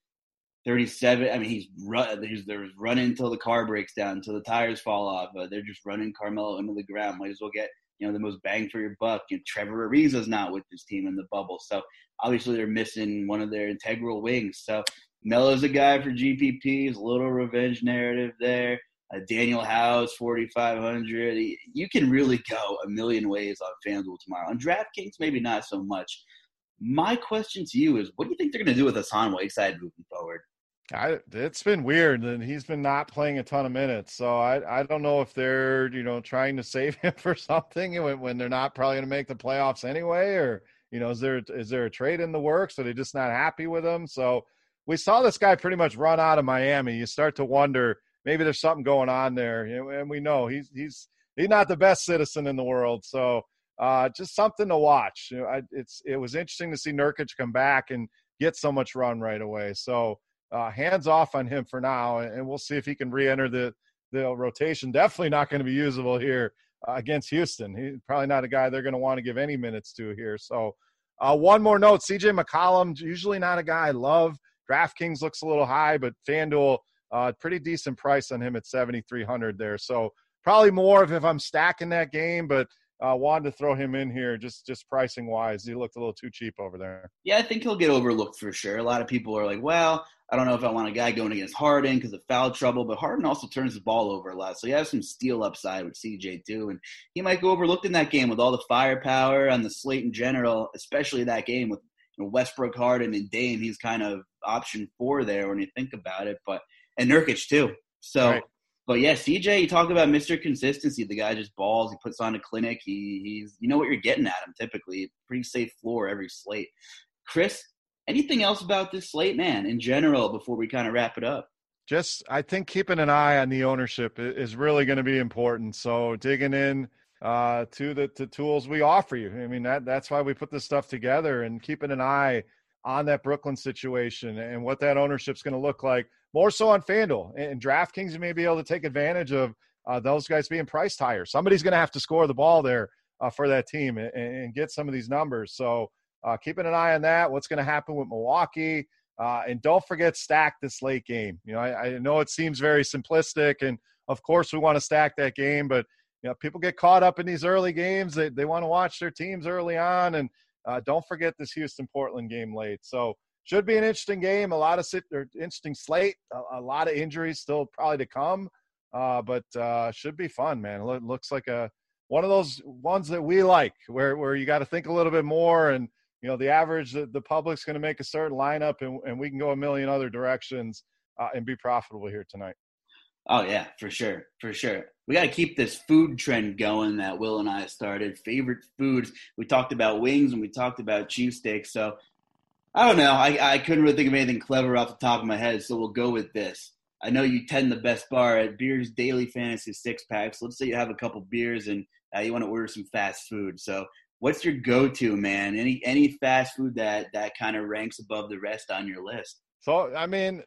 37. I mean, he's run. He's there's running until the car breaks down, until the tires fall off. They're just running Carmelo into the ground. Might as well get you know the most bang for your buck. Know, Trevor Ariza's not with this team in the bubble, so obviously they're missing one of their integral wings. So Melo's a guy for GPPs. A little revenge narrative there. Uh, Danuel House, 4,500. You can really go a million ways on FanDuel tomorrow. On DraftKings, maybe not so much. My question to you is what do you think they're going to do with Hassan Whiteside moving forward? I, it's been weird, and he's been not playing a ton of minutes. So I, I don't know if they're you know trying to save <laughs> him for something when, when they're not probably going to make the playoffs anyway, or you know is there is there a trade in the works? Are they just not happy with him? So we saw this guy pretty much run out of Miami. You start to wonder maybe there's something going on there, and we know he's he's he's not the best citizen in the world. So uh, just something to watch. You know, I, it's it was interesting to see Nurkic come back and get so much run right away. So uh, hands off on him for now, and we'll see if he can re-enter the the rotation. Definitely not going to be usable here uh, against Houston. He's probably not a guy they're going to want to give any minutes to here. So, uh, one more note: CJ McCollum, usually not a guy I love. DraftKings looks a little high, but FanDuel, uh, pretty decent price on him at 7,300 there. So probably more if, if I'm stacking that game, but uh, wanted to throw him in here just just pricing wise. He looked a little too cheap over there. Yeah, I think he'll get overlooked for sure. A lot of people are like, well, I don't know if I want a guy going against Harden because of foul trouble, but Harden also turns the ball over a lot. So he has some steal upside with CJ too. And he might go overlooked in that game with all the firepower on the slate in general, especially that game with you know, Westbrook, Harden, and Dame. He's kind of option four there when you think about it. But and Nurkic too. So right. but yeah, CJ, you talk about Mr. Consistency. The guy just balls. He puts on a clinic. He, he's you know what you're getting at him typically. Pretty safe floor every slate. Chris, anything else about this slate, man, in general, before we kind of wrap it up? Just, I think keeping an eye on the ownership is really going to be important. So digging in uh, to the to tools we offer you. I mean that that's why we put this stuff together and keeping an eye on that Brooklyn situation and what that ownership's going to look like. More so on FanDuel and DraftKings, you may be able to take advantage of uh, those guys being priced higher. Somebody's going to have to score the ball there uh, for that team and, and, get some of these numbers. So uh, keeping an eye on that. What's going to happen with Milwaukee? Uh, and don't forget stack this late game. You know, I, I know it seems very simplistic, and of course we want to stack that game, but you know, people get caught up in these early games. They they want to watch their teams early on, and uh, don't forget this Houston Portland game late. So should be an interesting game. A lot of sit or interesting slate. A, a, lot of injuries still probably to come, uh, but uh, should be fun, man. It looks like a one of those ones that we like, where where you got to think a little bit more, and you know the average the, the public's going to make a certain lineup, and, and we can go a million other directions uh, and be profitable here tonight. Oh yeah, for sure, for sure. We got to keep this food trend going that Will and I started. Favorite foods. We talked about wings and we talked about cheesesteaks. So I don't know. I, I couldn't really think of anything clever off the top of my head. So we'll go with this. I know you tend the best bar at Beers Daily Fantasy six packs. Let's say you have a couple beers and uh, you want to order some fast food. So what's your go-to, man? Any any fast food that that kind of ranks above the rest on your list? So I mean,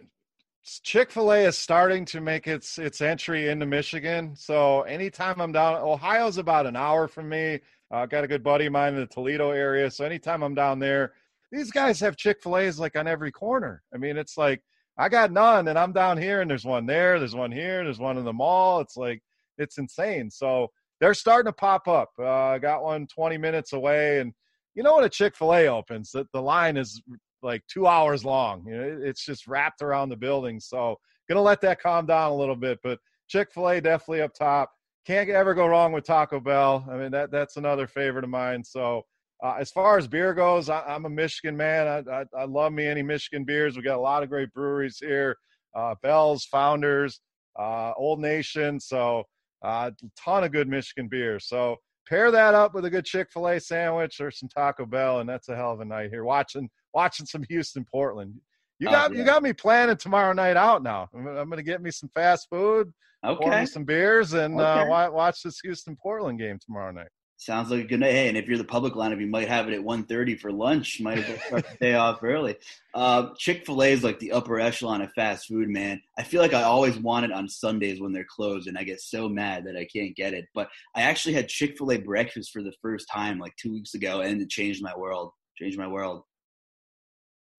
Chick Fil A is starting to make its its entry into Michigan. So anytime I'm down, Ohio's about an hour from me. I uh, got a good buddy of mine in the Toledo area. So anytime I'm down there, these guys have Chick Fil A's like on every corner. I mean, it's like I got none, and I'm down here, and there's one there, there's one here, there's one in the mall. It's like it's insane. So they're starting to pop up. Uh, I got one 20 minutes away, and you know when a Chick Fil A opens, the, the line is like two hours long. You know, it's just wrapped around the building. So gonna let that calm down a little bit. But Chick Fil A definitely up top. Can't ever go wrong with Taco Bell. I mean that that's another favorite of mine. So uh, as far as beer goes, I, am a Michigan man. I, I, I, love me any Michigan beers. We got a lot of great breweries here. Uh, Bell's, Founders, uh, Old Nation. So a uh, ton of good Michigan beers. So pair that up with a good Chick Fil A sandwich or some Taco Bell, and that's a hell of a night here. Watching watching some <laughs> Houston Portland. You oh, got oh, yeah. you got me planning tomorrow night out now. I'm, I'm going to get me some fast food, okay. pour me some beers, and uh, okay. uh, watch this Houston Portland game tomorrow night. Sounds like a good night. Hey, and if you're the public lineup, you might have it at 1.30 for lunch. Might start the day off early. Uh, Chick Fil A is like the upper echelon of fast food, man. I feel like I always want it on Sundays when they're closed, and I get so mad that I can't get it. But I actually had Chick Fil A breakfast for the first time like two weeks ago, and it changed my world. Changed my world.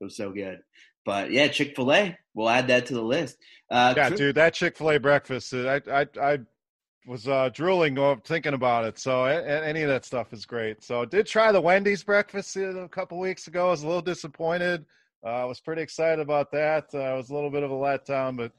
It was so good. But yeah, Chick Fil A. We'll add that to the list. Uh, yeah, dude, that Chick Fil A breakfast. I I I was uh, drooling thinking about it. So any of that stuff is great. So did try the Wendy's breakfast a couple weeks ago. I was a little disappointed. Uh, I was pretty excited about that. Uh, it was a little bit of a letdown, but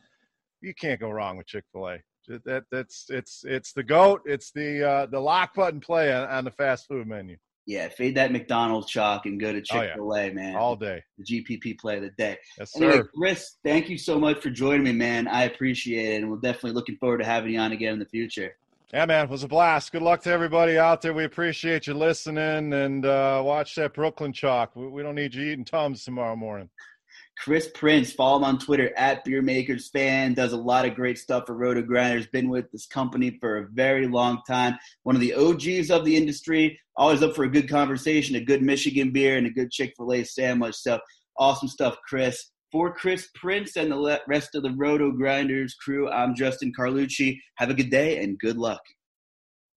you can't go wrong with Chick Fil A. That that's it's it's the goat. It's the uh, the lock button play on, on the fast food menu. Yeah, fade that McDonald's chalk and go to Chick Fil A, oh, yeah. man. All day. The GPP play of the day. Yes, sir. Anyway, Chris, thank you so much for joining me, man. I appreciate it, and we're definitely looking forward to having you on again in the future. Yeah, man, it was a blast. Good luck to everybody out there. We appreciate you listening and uh, watch that Brooklyn chalk. We, we don't need you eating Tums tomorrow morning. Chris Prince, follow him on Twitter at Beermakers Fan. Does a lot of great stuff for Roto Grinders. Been with this company for a very long time. One of the OGs of the industry. Always up for a good conversation, a good Michigan beer, and a good Chick Fil A sandwich. So awesome stuff, Chris. For Chris Prince and the rest of the Roto Grinders crew, I'm Justin Carlucci. Have a good day and good luck.